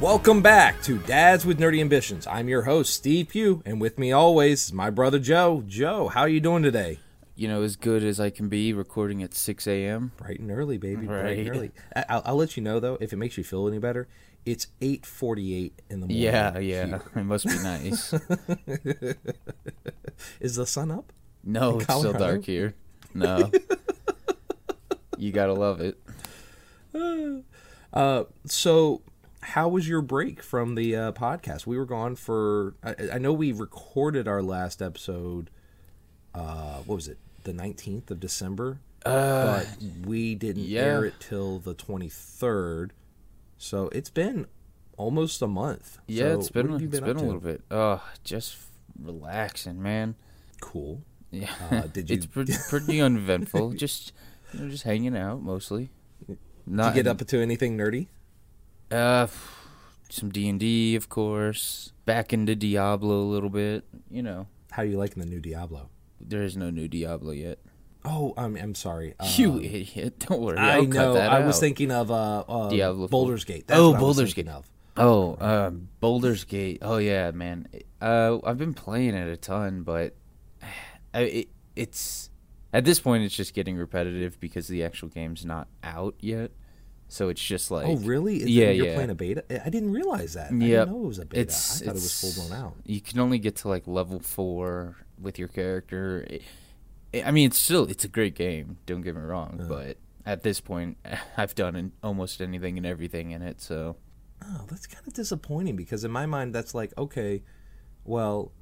Welcome back to Dads with Nerdy Ambitions. I'm your host, Steve Pugh, and with me always is my brother Joe. Joe, how are you doing today? You know, as good as I can be recording at 6 a.m. Bright and early, baby. Bright and early. I- I'll, I'll let you know though, if it makes you feel any better, it's 8:48 in the morning. Yeah, yeah. here. It must be nice. Is the sun up? No, it's still dark here. No. you gotta love it. Uh, so how was your break from the uh, podcast? We were gone for. I, I know we recorded our last episode. Uh, what was it? The nineteenth of December. Uh, but we didn't yeah. air it till the twenty third. So it's been almost a month. yeah, So it's been, what have you it's up been a little bit. Oh, just relaxing, man. cool. Yeah. Uh, did you- it's pretty, pretty uneventful. just, you know, just hanging out mostly. Did Not you get up to anything nerdy? Uh, some D and D, of course. Back into Diablo a little bit. You know, How are you liking the new Diablo? There is no new Diablo yet. Oh, I'm I'm sorry. Uh, you idiot! Don't worry. I I'll know. Cut that I was thinking of uh, uh Diablo. Baldur's Gate. That's Oh, I thinking Gate. Of. Oh, uh, Baldur's Gate. Oh yeah, man. Uh, I've been playing it a ton, but I, it, it's at this point it's just getting repetitive because the actual game's not out yet. So it's just like Oh, really? Is- yeah, You're yeah. playing a beta? I didn't realize that. I didn't know it was a beta. It's, I thought it was full blown out. You can only get to like level four with your character. It- I mean, it's still it's a great game. Don't get me wrong, but at this point, I've done almost anything and everything in it. So Oh, that's kind of disappointing because in my mind that's like okay, well,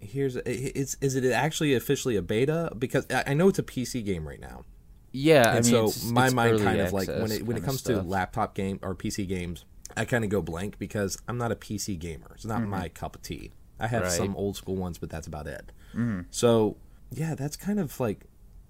here's i- it's is it actually officially a beta? Because I I know it's a PC game right now, yeah, I and mean, so it's- my it's mind kind of like when it when it comes to laptop game or PC games, I kind of go blank because I'm not a PC gamer. It's not Mm-hmm. my cup of tea. I have Right. some old school ones, but that's about it. Mm-hmm. So yeah, that's kind of like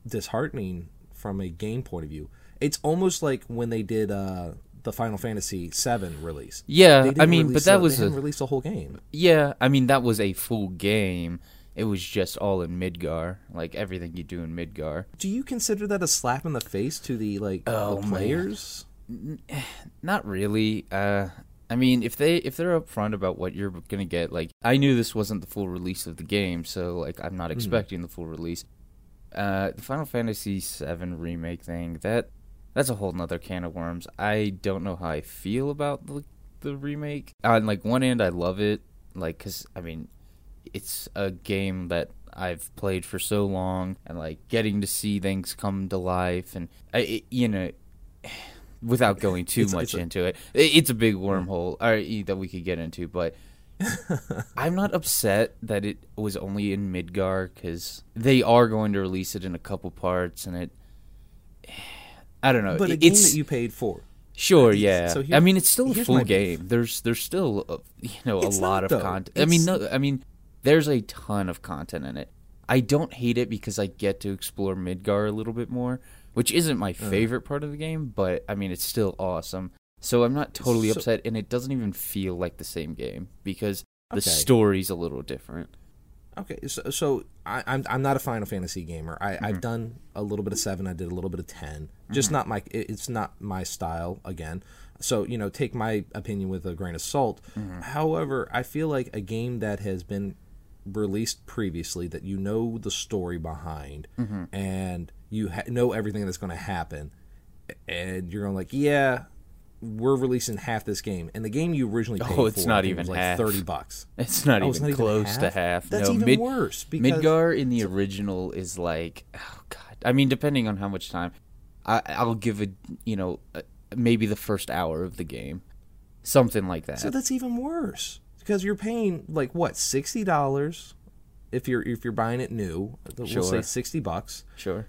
disheartening from a game point of view. It's almost like when they did uh, the Final Fantasy VII release. Yeah, I mean, but that a- was they a hadn't released the whole game. yeah. I mean, that was a full game. It was just all in Midgar, like everything you do in Midgar. Do you consider that a slap in the face to the like Oh, the man. players? Not really. Uh, I mean, if they if they're upfront about what you're gonna get, like I knew this wasn't the full release of the game, so like I'm not expecting the full release. Uh, the Final Fantasy VII remake thing that that's a whole nother can of worms. I don't know how I feel about the the remake. On like one end, I love it, like because I mean, it's a game that I've played for so long, and like getting to see things come to life, and I, it, you know, without going too It's- much it's a- into it, it, it's a big wormhole or, e- that we could get into. But I'm not upset that it was only in Midgar because they are going to release it in a couple parts, and it. I don't know. But a game it's that you paid for. Sure, yeah. so I mean, it's still a full my beef. game. There's there's still uh, you know a It's lot not, of content. I mean, no, I mean, there's a ton of content in it. I don't hate it because I get to explore Midgar a little bit more, which isn't my Uh. favorite part of the game, but I mean, it's still awesome. So I'm not totally So- upset, and it doesn't even feel like the same game because the story's a little different. Okay, so, so I, I'm I'm not a Final Fantasy gamer. I, Mm-hmm. I've done a little bit of seven. I did a little bit of 10 Just not my. It's not my style. Again, so you know, take my opinion with a grain of salt. Mm-hmm. However, I feel like a game that has been released previously, that you know the story behind, Mm-hmm. and you ha- know everything that's going to happen, and you're going like, yeah. We're releasing half this game, and the game you originally oh, paid Oh, it's for, not even was like half. thirty bucks. It's not, Oh, even, it's not even close to half? half. That's no, even Mid- worse, because- Midgar in the original is like, oh god. I mean, depending on how much time, I, I'll give it. You know, maybe the first hour of the game, something like that. So that's even worse because you're paying like what sixty dollars if you're if you're buying it new. We'll say sixty bucks. sure.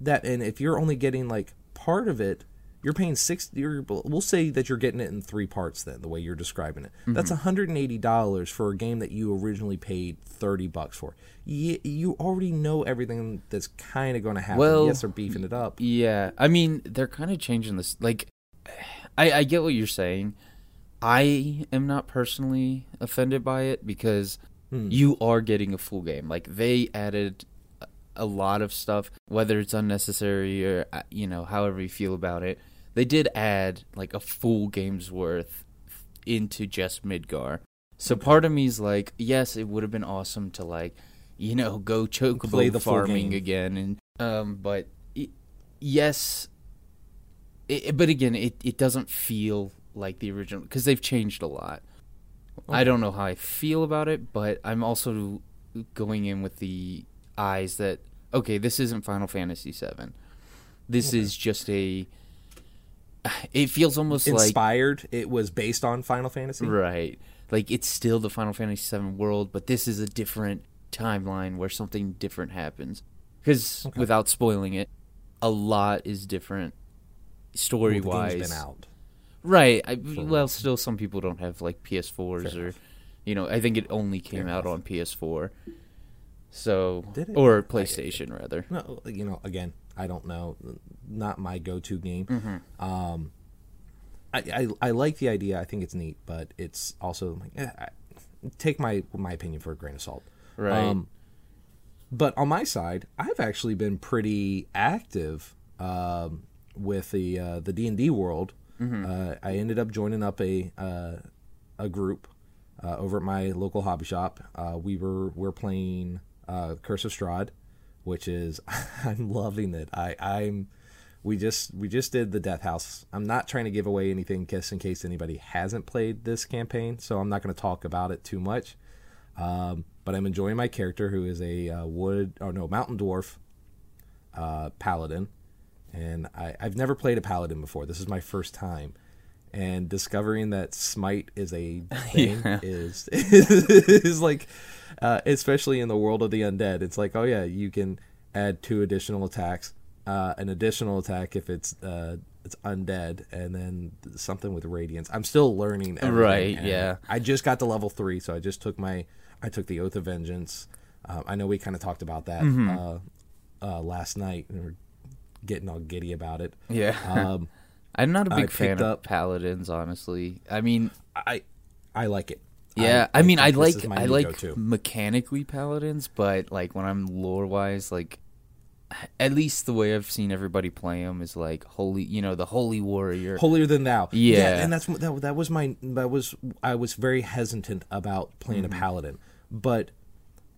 That and if you're only getting like part of it, you're paying six. You're, we'll say that you're getting it in three parts. Then the way you're describing it, Mm-hmm. that's 180 dollars for a game that you originally paid 30 bucks for. You, you already know everything that's kind of going to happen. Well, yes, they're beefing it up. Yeah, I mean they're kind of changing this. Like, I, I get what you're saying. I am not personally offended by it because Hmm. you are getting a full game. Like they added a- lot of stuff, whether it's unnecessary or uh, you know however you feel about it. They did add like a full game's worth into just Midgar. So part of me is like, yes, it would have been awesome to like, you know, go chocobo Play the farming again, and um, but i yes, it, it- but again, it it doesn't feel like the original because they've changed a lot. I don't know how I feel about it, but I'm also going in with the eyes that okay, this isn't Final Fantasy VII. This Okay. is just a. It feels almost like Inspired. it was based on Final Fantasy. Right. Like it's still the Final Fantasy VII world, but this is a different timeline where something different happens. Because Okay. without spoiling it, a lot is different story well, wise. game's been out. Right. I, well, still, some people don't have like PS4s Fair or, you know, I think it only came out on PS4. So or I- PlayStation rather. No, you know, again, I don't know. Not my go-to game. Mm-hmm. Um, I, I I like the idea. I think it's neat, but it's also like eh, I, take my my opinion for a grain of salt. Right. Um, but on my side, I've actually been pretty active um, with the uh, the D and D world. Uh, I ended up joining up a uh, a group uh, over at my local hobby shop. Uh, we were we're playing uh, Curse of Strahd, which is I'm loving it. I I'm we just we just did the Death House. I'm not trying to give away anything just in case anybody hasn't played this campaign, so I'm not going to talk about it too much. Um, but I'm enjoying my character, who is a uh, wood or no mountain dwarf uh, paladin, and I, I've never played a paladin before. This is my first time, and discovering that smite is a thing Yeah. is is like, uh, especially in the world of the undead. It's like, oh yeah, you can add two additional attacks, uh, an additional attack if it's uh, it's undead, and then something with radiance. I'm still learning. everything, Right, yeah. I just got to level three, so I just took my I took the oath of vengeance. Uh, I know we kind of talked about that Mm-hmm. uh, uh, last night, and we're getting all giddy about it. Yeah. Um, I'm not a big fan picked of up- paladins, honestly. I mean, I I like it. Yeah, I, mean, I think this like I like mechanically paladins, but like when I'm lore wise, like at least the way I've seen everybody play them is like holy, you know, the holy warrior. holier than thou. Yeah. and that's what- that, that was my that was I was very hesitant about playing Mm-hmm. a paladin, but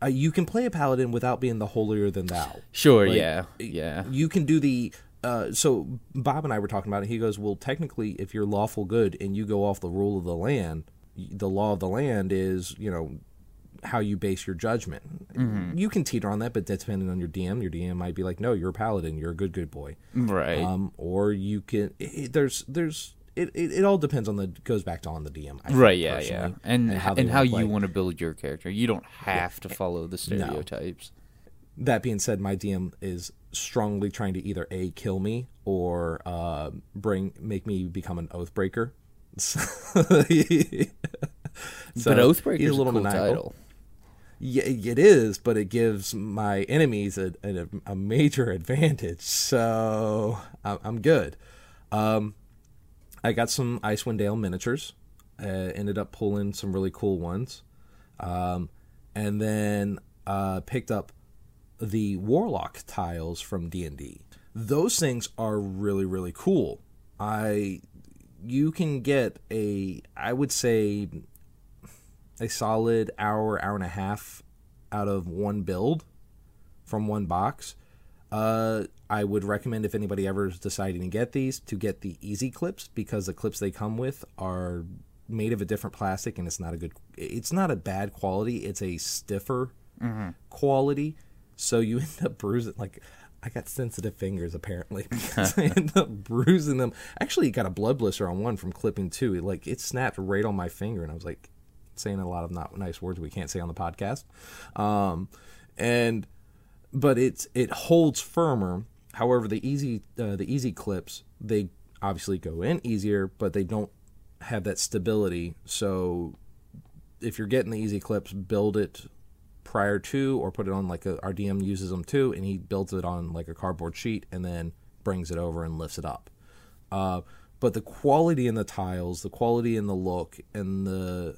uh, you can play a paladin without being the holier than thou. sure, Like, yeah, yeah, You can do the. Uh, so Bob and I were talking about it. He goes, "Well, technically, if you're lawful good and you go off the rule of the land, the law of the land is, you know, how you base your judgment. Mm-hmm. You can teeter on that, but that's depending on your DM. Your DM might be like, "No, you're a paladin. You're a good, good boy." right. Um, or you can. It, there's there's it, it, it all depends on the goes back to on the DM. I think, right, yeah, yeah, personally, and and and how how, they wanna you want to build your character. You don't have to follow the stereotypes. That being said, my DM is strongly trying to either a kill me or uh, bring make me become an oath breaker. So, but Oathbreaker is a, cool maniacal. title. Yeah, it is, but it gives my enemies a, a, a major advantage. So I'm, I'm good. Um, I got some Icewind Dale miniatures. Uh, ended up pulling some really cool ones, um, and then uh, picked up the Warlock tiles from D and D. Those things are really really cool. I you can get a I would say a solid hour, hour and a half out of one build from one box. Uh, I would recommend if anybody ever is deciding to get these to get the easy clips because the clips they come with are made of a different plastic and it's not a good it's not a bad quality it's a stiffer quality so you end up bruising like I got sensitive fingers apparently because I end up bruising them. Actually, got a blood blister on one from clipping two. It, like it snapped right on my finger, and I was like saying a lot of not nice words we can't say on the podcast. Um, and but it's it holds firmer. However, the easy uh, the easy clips they obviously go in easier, but they don't have that stability. So if you're getting the easy clips, build it prior to or put it on like a our DM uses them too, and he builds it on like a cardboard sheet and then brings it over and lifts it up. Uh, but the quality in the tiles, the quality in the look, and the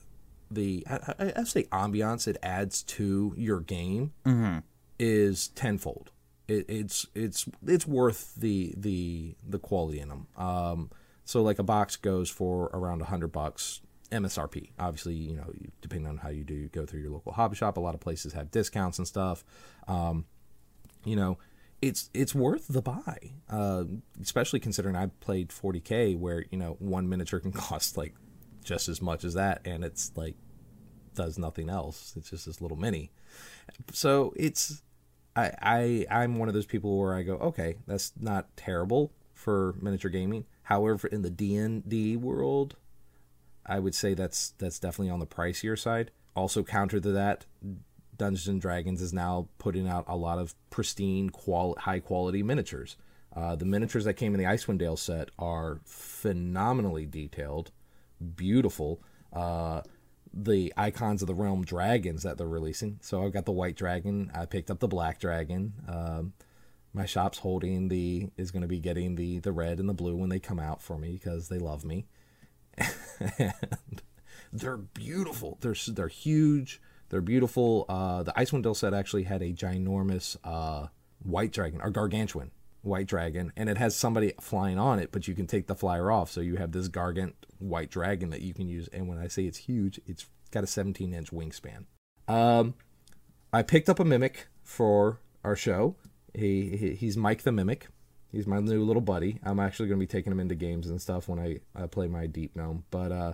the I, I, I say ambiance it adds to your game is tenfold. It, it's it's it's worth the the the quality in them. Um, so like a box goes for around a hundred bucks MSRP. Obviously, you know, depending on how you do, go through your local hobby shop. A lot of places have discounts and stuff. Um, you know, it's it's worth the buy, uh, especially considering I played 40k, where you know one miniature can cost like just as much as that, and it's like does nothing else. It's just this little mini. So it's I I I'm one of those people where I go, okay, that's not terrible for miniature gaming. However, in the D and D world, I would say that's that's definitely on the pricier side. Also, counter to that, Dungeons and Dragons is now putting out a lot of pristine, qual- high quality miniatures. Uh, the miniatures that came in the Icewind Dale set are phenomenally detailed, beautiful. Uh, the icons of the realm dragons that they're releasing. So I've got the white dragon. I picked up the black dragon. Um, my shop's holding the is going to be getting the the red and the blue when they come out for me because they love me. And they're beautiful. They're they're huge. They're beautiful. Uh, the Icewind Dale set actually had a ginormous uh, white dragon or gargantuan white dragon, and it has somebody flying on it, but you can take the flyer off. So you have this gargant white dragon that you can use. And when I say it's huge, it's got a 17 inch wingspan. Um, I picked up a mimic for our show. He, he he's Mike the Mimic. He's my new little buddy. I'm actually going to be taking him into games and stuff when I, I play my Deep Gnome. But uh,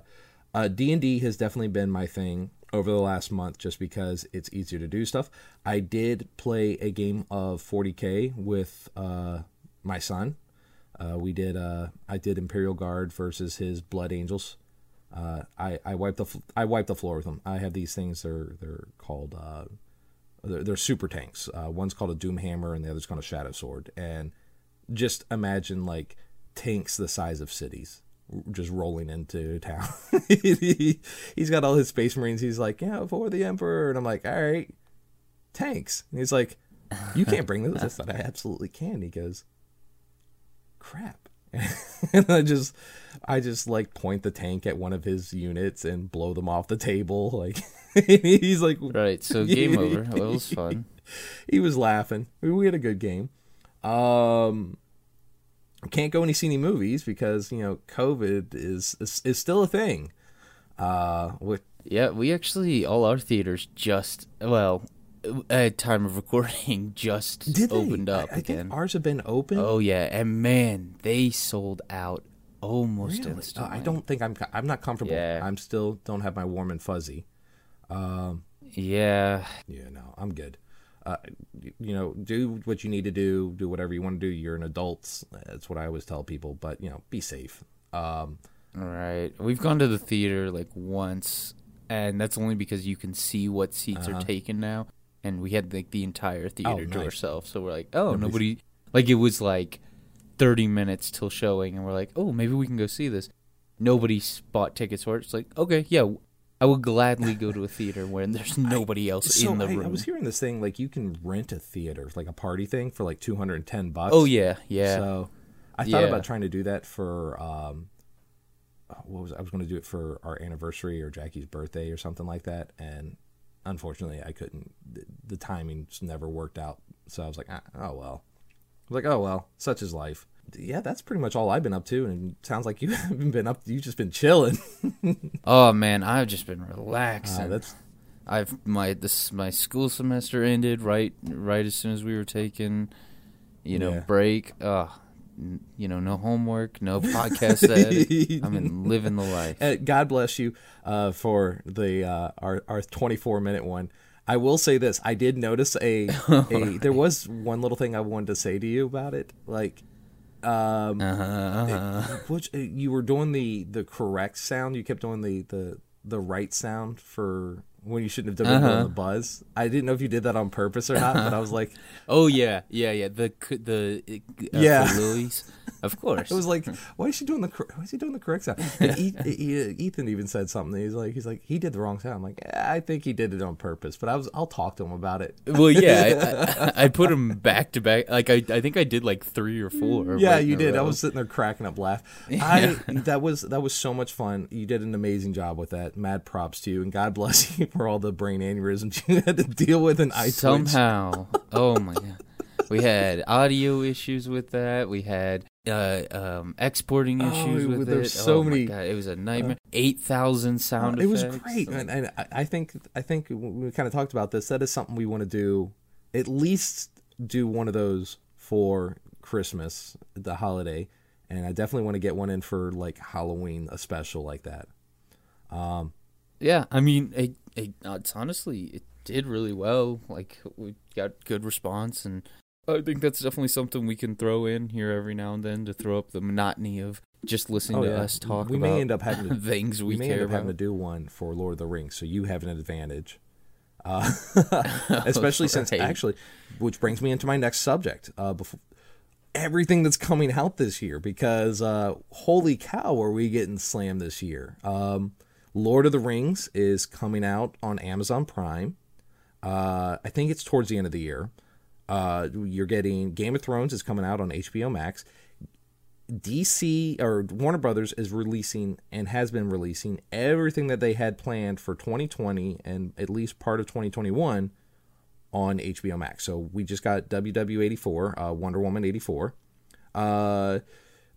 uh, D&D has definitely been my thing over the last month just because it's easier to do stuff. I did play a game of 40k with uh, my son. Uh, we did. Uh, I did Imperial Guard versus his Blood Angels. Uh, I I wiped the fl- I wiped the floor with them. I have these things. They're they're called uh, they're, they're super tanks. Uh, one's called a Doom Hammer and the other's called a Shadow Sword. And just imagine like tanks the size of cities just rolling into town. he, has got all his space marines. He's like, yeah, for the emperor, and I'm like, all right, tanks. And he's like, you can't bring those. I said, I absolutely can. He goes, crap. and I just, I just like point the tank at one of his units and blow them off the table. Like he's like, right. So game over. Well, it was fun. he was laughing. We had a good game. Um, can't go any see any movies because you know COVID is is, is still a thing. Uh, with yeah, we actually all our theaters just well at time of recording just did they? opened up I, I again. Think ours have been open. Oh yeah, and man, they sold out almost really? instantly. Uh, I don't think I'm I'm not comfortable. Yeah. I'm still don't have my warm and fuzzy. Um, yeah, yeah, no, I'm good. Uh, you know, do what you need to do. Do whatever you want to do. You're an adult. That's what I always tell people. But you know, be safe. Um, all right. We've gone to the theater like once, and that's only because you can see what seats Uh-huh. are taken now. And we had like the entire theater to nice. ourselves, so we're like, oh, Nobody's- nobody. Like it was like thirty minutes till showing, and we're like, oh, maybe we can go see this. Nobody bought tickets for it. It's like, okay, yeah, I would gladly go to a theater where there's nobody else so in the I, room. I was hearing this thing like you can rent a theater, like a party thing, for like 210 bucks. oh yeah, yeah. So I thought Yeah. about trying to do that for um, what was I was going to do it for our anniversary or Jackie's birthday or something like that, and unfortunately I couldn't. The, the timing just never worked out. So I was like, ah, oh well. I was like, oh well, such is life. Yeah, that's pretty much all I've been up to, and it sounds like you haven't been up. You've just been chilling. oh man, I've just been relaxing. Uh, that's I've my this my school semester ended right right as soon as we were taking, you know, Yeah. break. Uh, n- you know, no homework, no podcast edit. I'm in living the life. God bless you uh, for the uh, our our 24 minute one. I will say this: I did notice a, a there was one little thing I wanted to say to you about it. Like, um, Uh-huh, uh-huh. which uh, you were doing the the correct sound. You kept doing the the the right sound for when you shouldn't have done Uh-huh. the buzz. I didn't know if you did that on purpose or not, but I was like, Oh yeah, yeah, yeah. The the uh, Yeah. Of course. It was like, why is she doing the why is he doing the correct sound? And E- E- Ethan even said something. He's like, he's like, he did the wrong sound. I'm like, I think he did it on purpose, but I was, I'll talk to him about it. well, yeah, I, I, I put him back to back. Like I, I think I did like three or four. Yeah, right you did. I was sitting there cracking up laugh. I that was that was so much fun. You did an amazing job with that. Mad props to you, and God bless you for all the brain aneurysms you had to deal with in iTwitch. somehow. oh my god, we had audio issues with that. We had uh, um, exporting Oh, issues with there it. so oh many- god, it was a nightmare. Eight thousand sound effects. it was great, and, and I- I think I think we kind of talked about this. That is something we want to do. At least do one of those for Christmas, the holiday, and I definitely want to get one in for like Halloween, a special like that. Um, yeah, I mean, it, it, it's honestly it did really well. Like we got good response, and I think that's definitely something we can throw in here every now and then to throw up the monotony of just listening Oh, to yeah. us talk We about may end up having to things we we may care end up having to do one for Lord of the Rings, so you have an advantage. Uh, especially since Right. actually, which brings me into my next subject. Uh, before everything that's coming out this year, because uh, holy cow, are we getting slammed this year? Um, Lord of the Rings is coming out on Amazon Prime. Uh, I think it's towards the end of the year. Uh, you're getting Game of Thrones is coming out on HBO Max. DC or Warner Brothers is releasing and has been releasing everything that they had planned for 2020 and at least part of 2021 on HBO Max. So we just got WW84, uh, Wonder Woman 84. Uh,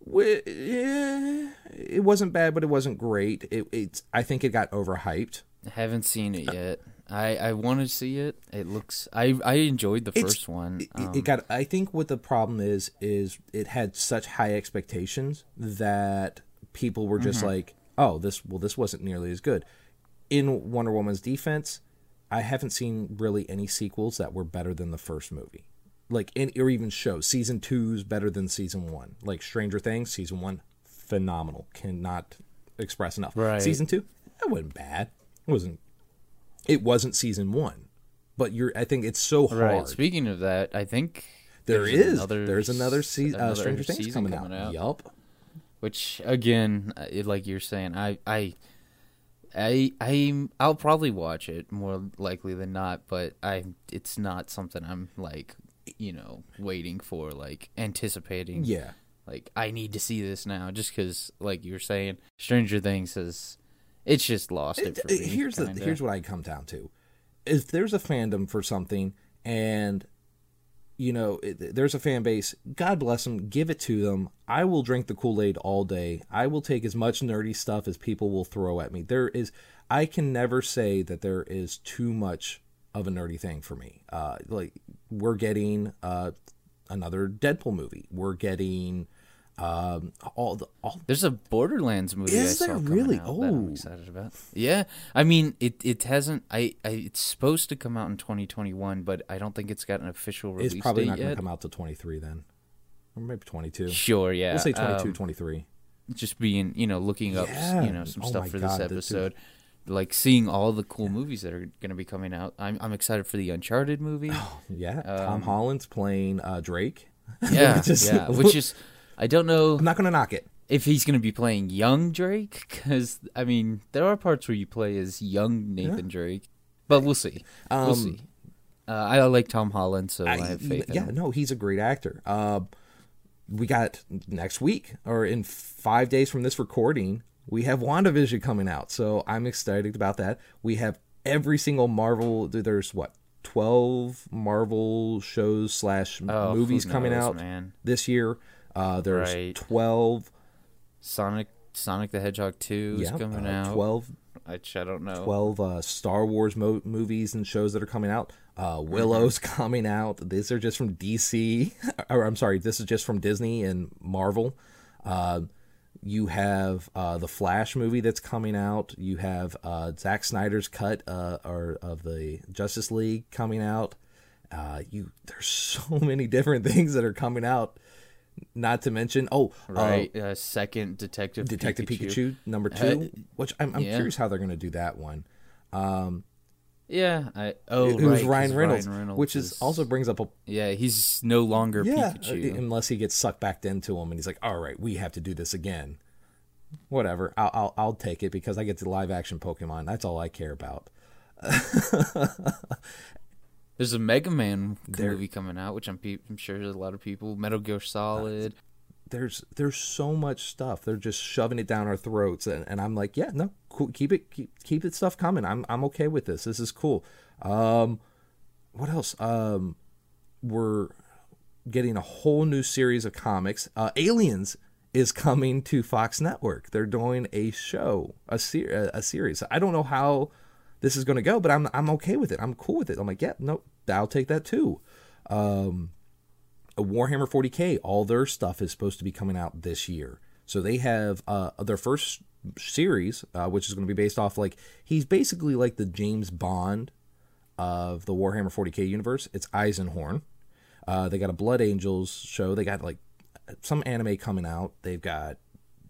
wi- eh, it wasn't bad, but it wasn't great. It, it's I think it got overhyped. I haven't seen it yet. I, I want to see it. It looks. I I enjoyed the It's- first one. It, Um, it got. I think what the problem is is it had such high expectations that people were just like, "Oh, this well, this wasn't nearly as good." In Wonder Woman's defense, I haven't seen really any sequels that were better than the first movie, like in or even shows. Season two's better than season one. Like Stranger Things, season one, phenomenal. Cannot express enough. Right. Season two, that wasn't bad. It wasn't. It wasn't season one, but you're. I think it's so hard. right. Speaking of that, I think There there's is. another there's another, se- uh, another Stranger Things season coming, out. Yup. Which again, uh, like you're saying, I I I I I'll probably watch it more likely than not, but I it's not something I'm like you know waiting for, like anticipating. Yeah. Like I need to see this now, just because, like you're saying, Stranger Things has it's just lost it, for It- me. here's the here's what I come down to. If there's a fandom for something and you know it, there's a fan base, God bless them, give it to them. I will drink the Kool-Aid all day. I will take as much nerdy stuff as people will throw at me. There is I can never say that there is too much of a nerdy thing for me. Uh like we're getting uh another Deadpool movie. We're getting um all the all There's a Borderlands movie Is I there really? out that I'm Oh. excited about. Yeah, I mean it. It hasn't. I, I. It's supposed to come out in 2021, but I don't think it's got an official release It's probably not going to come out till 23 then. Or maybe 22. Sure, yeah. We'll say 22, Um, 23. just being, you know, looking up, Yeah. you know, some Oh stuff for God, this episode. Like seeing all the cool movies that are going to be coming out. I'm I'm excited for the Uncharted movie. Yeah, Tom um, Holland's playing uh, Drake. yeah, Just- yeah. Which is, I don't know I'm not going to knock it. if he's going to be playing young Drake because I mean there are parts where you play as young Nathan Drake, but we'll see. we'll Um, see. Uh, I like Tom Holland, so I, I- have faith. yeah, in him. no, he's a great actor. Uh, we got next week, or in five days from this recording, we have WandaVision coming out. So I'm excited about that. We have every single Marvel. There's what twelve Marvel shows slash Oh, movies coming knows, out man. this year. Uh, there's Right. twelve. Sonic Sonic the Hedgehog two is coming uh, out. 12 Which I don't know. 12 uh, Star Wars mo- movies and shows that are coming out. Uh, Willow's coming out. These are just from DC. Or I'm sorry, this is just from Disney and Marvel. Uh, you have uh, the Flash movie that's coming out. You have uh, Zack Snyder's cut uh, or of the Justice League coming out. Uh, you there's so many different things that are coming out. Not to mention, oh, uh, right. Uh, second Detective Detective Pikachu. Pikachu, number two, which I'm, I'm yeah. curious how they're going to do that one. Um, Yeah, I oh it was right, Ryan Reynolds, Ryan Reynolds which is also brings up a yeah he's no longer yeah, Pikachu. uh, unless he gets sucked back into him and he's like, all right, we have to do this again. Whatever, I'll I'll, I'll take it because I get to live action Pokemon. That's all I care about. There's a Mega Man There- movie coming out, which I'm, pe- I'm sure there's a lot of people. Metal Gear Solid. there's there's so much stuff. They're just shoving it down our throats, and, and I'm like, yeah, no, cool, keep it keep keep it stuff coming. I'm I'm okay with this. This is cool. Um, what else? Um, we're getting a whole new series of comics. Uh, Aliens is coming to Fox Network. They're doing a show, a ser- a series. I don't know how this is going to go, but I'm I'm okay with it. I'm cool with it. I'm like, yeah, no, I'll take that too. Um, a Warhammer 40k, all their stuff is supposed to be coming out this year. So they have uh, their first series, uh, which is going to be based off like he's basically like the James Bond of the Warhammer 40k universe. It's Eisenhorn. Uh, they got a Blood Angels show. They got like some anime coming out. They've got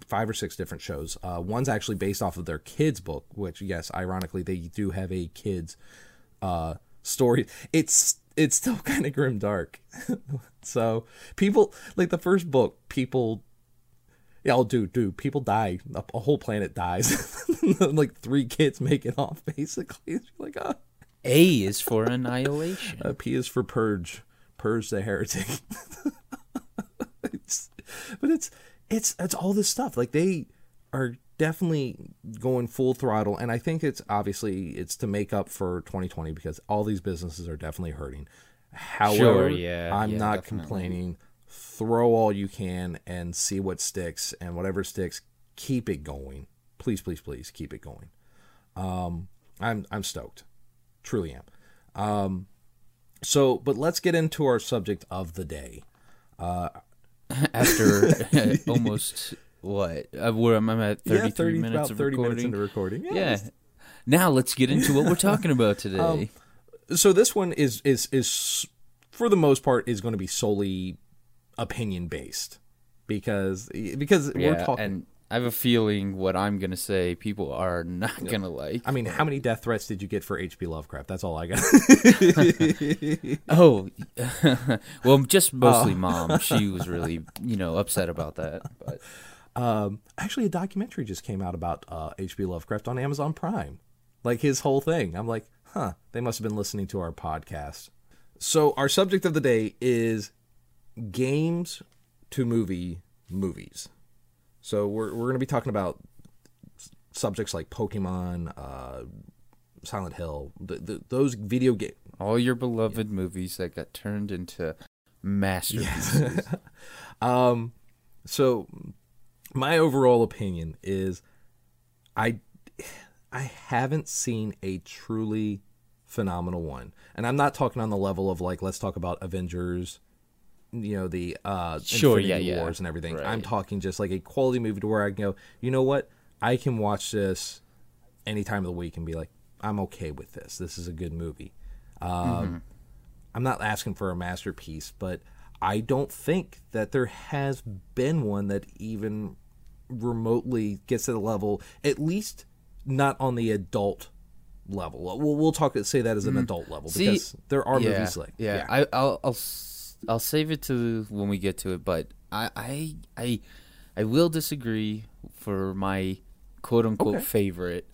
five or six different shows. Uh, one's actually based off of their kids book, which yes, ironically they do have a kids uh, story. It's it's still kind of grim dark. so people like the first book, people. Yeah, I'll do, do. People die. A, a whole planet dies. like three kids make it off, basically. It's like, ah. A is for Annihilation. Uh, P is for purge, purge the heretic. it's, but it's it's it's all this stuff. Like they are definitely going full throttle, and I think it's obviously it's to make up for 2020 because all these businesses are definitely hurting. However, yeah, I'm yeah, not definitely. complaining. Throw all you can and see what sticks, and whatever sticks, keep it going. Please, please, please, keep it going. Um, I'm I'm stoked truly am. Um, so, but let's get into our subject of the day. After almost what? Uh, where am I at? 33 yeah, 30, minutes about of 30 recording. minutes into recording. Yeah. yeah. Now let's get into what we're talking about today. Um, So this one is is is for the most part is going to be solely opinion based because because yeah, we're talking. and I have a feeling what I'm gonna say people are not gonna like. I mean, how many death threats did you get for H.P. Lovecraft? That's all I got. Oh, well, just mostly Oh. mom. She was really, you know, upset about that. But um, actually, a documentary just came out about uh, H.P. Lovecraft on Amazon Prime. Like his whole thing. I'm like, huh, they must have been listening to our podcast. So, our subject of the day is games to movie movies. So, we're, we're going to be talking about subjects like Pokemon, uh, Silent Hill, th th those video game. all your beloved movies that got turned into masterpieces. Um, so my overall opinion is I I haven't seen a truly phenomenal one. And I'm not talking on the level of like let's talk about Avengers, you know, the uh Sure, Infinity yeah, yeah. Wars and everything. Right. I'm talking just like a quality movie to where I can go, you know what? I can watch this any time of the week and be like, I'm okay with this. This is a good movie. Um, Mm-hmm. I'm not asking for a masterpiece, but I don't think that there has been one that even remotely gets to the level, at least not on the adult level. We'll, we'll talk say that as an adult level Mm. See, because there are yeah, movies like yeah. I, I'll I'll I'll save it to when we get to it. But I I I, I will disagree for my quote unquote Okay. favorite.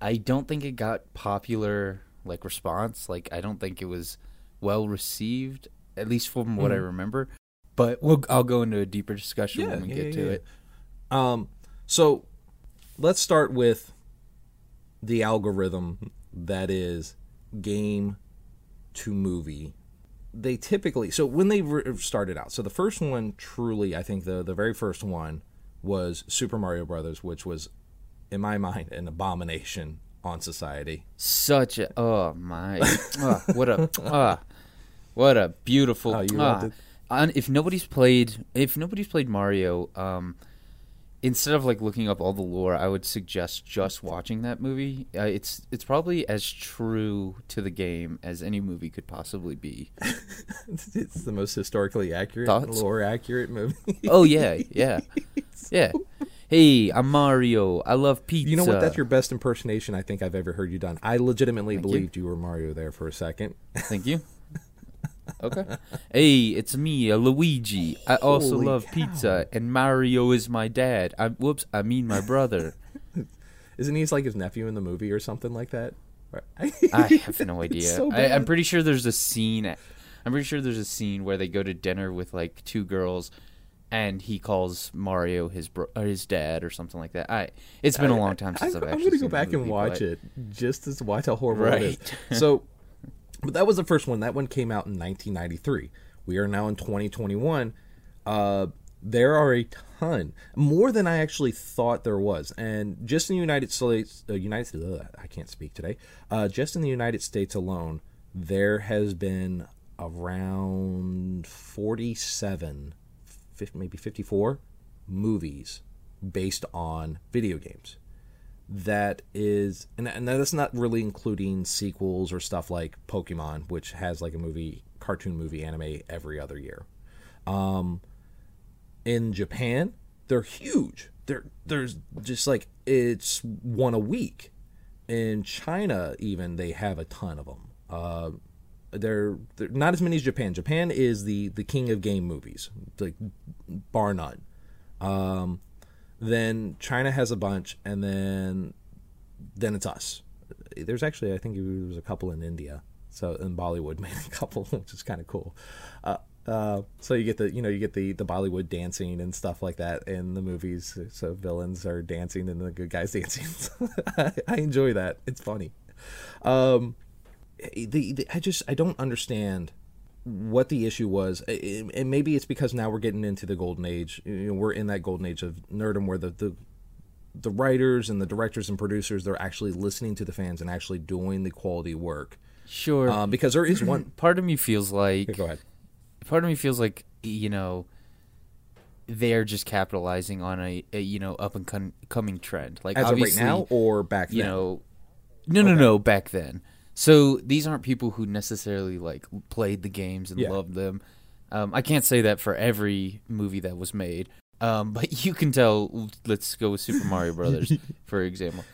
I don't think it got popular like response. Like I don't think it was well received, at least from what I remember. But we'll I'll go into a deeper discussion Mm-hmm. Yeah, when we yeah, get yeah, to yeah. it. Um, so let's start with the algorithm that is game to movie. They typically so when they re- started out. So the first one, truly, I think the the very first one was Super Mario Brothers, which was, in my mind, an abomination on society. Such a oh my ah, what a ah, what a beautiful Oh, you ah. And if nobody's played if nobody's played Mario um instead of like looking up all the lore I would suggest just watching that movie uh, it's it's probably as true to the game as any movie could possibly be it's the most historically accurate, Thoughts? lore accurate movie. oh yeah yeah yeah Hey, I'm Mario. I love pizza. You know what? That's your best impersonation I think I've ever heard you done. I legitimately Thank you. believed you. were Mario there for a second. Thank you. Okay. Hey, it's me, uh, Luigi. I also Holy love cow. pizza, and Mario is my dad. I, whoops, I mean my brother. Isn't he like his nephew in the movie or something like that? I have no idea. so I, I'm pretty sure there's a scene. I'm pretty sure there's a scene where they go to dinner with like two girls, and he calls Mario his bro- or his dad or something like that. I. It's been a long time since I'm, I've I'm actually. gonna go back and watch it just to watch how horrible it is. So, but that was the first one. That one came out in 1993. We are now in 2021. Uh, there are a ton, more than I actually thought there was, and just in the United States, uh, United ugh, I can't speak today. Uh, just in the United States alone, there has been around 47, 50, maybe 54 movies based on video games that is and, and that's not really including sequels or stuff like pokemon which has like a movie cartoon movie anime every other year. Um in japan they're huge. They're there's just like it's one a week. In china even they have a ton of them uh they're, they're not as many as japan. Japan is the the king of game movies like bar none. Um then China has a bunch, and then then it's us. There's actually I think there was a couple in India, so in Bollywood made a couple, which is kind of cool. Uh, uh, so you get the you know you get the the Bollywood dancing and stuff like that in the movies. So villains are dancing and the good guys dancing. I, I enjoy that. It's funny. Um, the, the I just I don't understand what the issue was, and maybe it's because now we're getting into the golden age. You know, we're in that golden age of nerdom where the, the the writers and the directors and producers they're actually listening to the fans and actually doing the quality work. Sure. Um, because there is one. part of me feels like Go ahead. part of me feels like you know they're just capitalizing on a, a you know up and com- coming trend like As of right now or back you then? know no no no back then so these aren't people who necessarily like played the games and Yeah. loved them. Um, i can't say that for every movie that was made. Um, but you can tell let's go with super mario brothers for example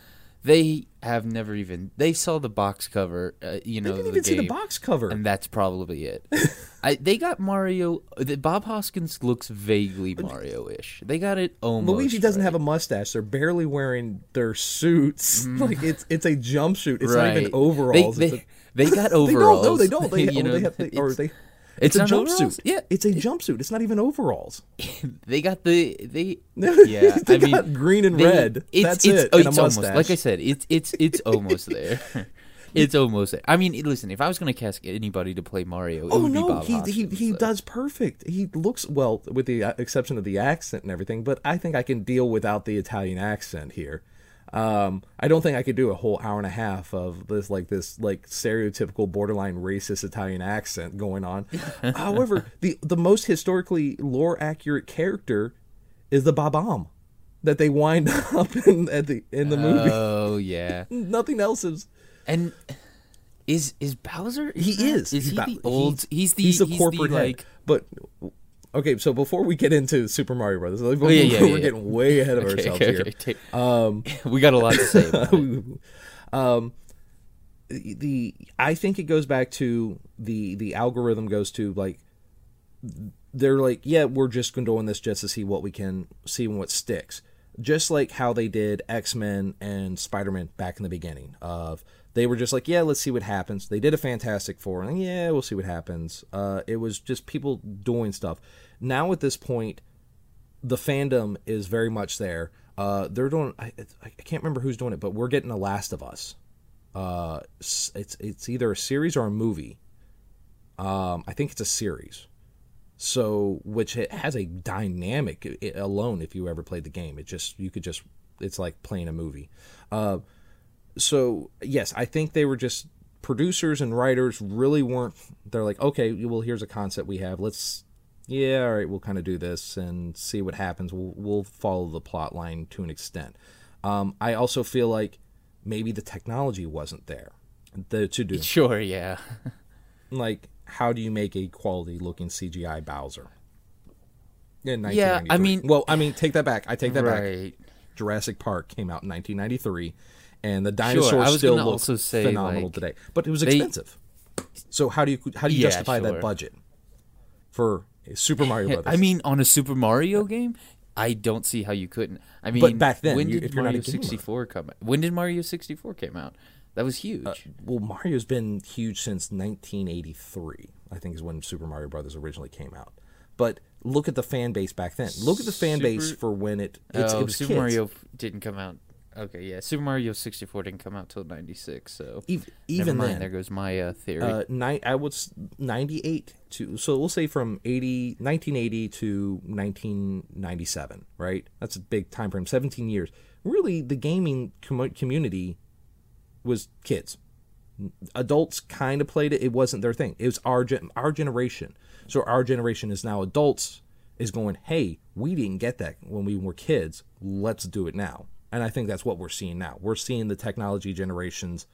they have never even they saw the box cover uh, you They know didn't the even see the box cover. and that's probably it. I, they got Mario. The, Bob Hoskins looks vaguely Mario-ish. They got it almost. Luigi doesn't right. have a mustache. They're barely wearing their suits. Like it's it's a jumpsuit. It's not even overalls. They, they, a- they got They overalls. don't. No, they don't. They, you know, they have. They, or they. It's It's, a not overalls? jumpsuit. Yeah. it's a jumpsuit. It's not even overalls. they got the they. Yeah, They I mean, green and they- red. It's, That's it's, it, oh, it's almost like I said. It's it's it's almost there. It's almost there. I mean, listen. If I was going to cast anybody to play Mario, Oh no, he he, Hoskins, he so. does perfect. He looks well, with the uh, exception of the accent and everything. But I think I can deal without the Italian accent here. Um, I don't think I could do a whole hour and a half of this like this like stereotypical borderline racist Italian accent going on. However, the the most historically lore accurate character is the Bob-omb that they wind up in at the in the movie. Oh yeah. Nothing else is. And is is Bowser? He that- is. Is He's he Ba- the old? He's the he's the he's corporate like. But okay, so before we get into Super Mario Brothers, like, Oh, yeah, yeah, we're yeah, getting way ahead of Okay, ourselves okay, here. okay. Ta- Um, we got a lot to say. About um, the I think it goes back to the the algorithm goes to like they're like, yeah, we're just going to doing this just to see what we can see and what sticks. Just like how they did X Men and Spider Man back in the beginning. Of they were just like, yeah, let's see what happens. They did a Fantastic Four, and yeah, we'll see what happens. Uh, it was just people doing stuff. Now at this point, the fandom is very much there. Uh, they're doing. I, I can't remember who's doing it, but we're getting The Last of Us. Uh, it's it's either a series or a movie. Um, I think it's a series. So, which it has a dynamic alone. If you ever played the game, it just you could just it's like playing a movie. Uh, so yes, I think they were just producers and writers really weren't. They're like, okay, well, here's a concept we have. Let's yeah, all right, we'll kind of do this and see what happens. We'll, we'll follow the plot line to an extent. Um, I also feel like maybe the technology wasn't there the, to do. Sure, yeah. Like, how do you make a quality looking CGI Bowser? In Yeah, I mean- well, I mean, take that back. I take that back. right. Jurassic Park came out in 1993, and the Sure, dinosaurs I was still gonna look also say, phenomenal like, today. But it was they- expensive. So how do you how do you Yeah, justify that budget for Super Mario Brothers? I mean, on a Super Mario game, I don't see how you couldn't. I mean, But back then, when you- did if you're not a Mario 64 come out? When did Mario 64 came out? That was huge. Uh, well, Mario's been huge since 1983. I think is when Super Mario Brothers originally came out. But look at the fan base back then. Look at the fan base for when it it's, oh, it Super kids. Mario didn't come out. Okay, yeah, Super Mario 64 didn't come out till 96, so even mind, then, there goes my uh, theory. uh, ni- I was 98 to so we'll say from 80 1980 to 1997, right? That's a big time frame, 17 years. Really, the gaming com- community was kids. Adults kind of played it. It wasn't their thing. It was our gen- our generation. So our generation is now adults is going, "Hey, we didn't get that when we were kids. Let's do it now." And I think that's what we're seeing now. We're seeing the technology generations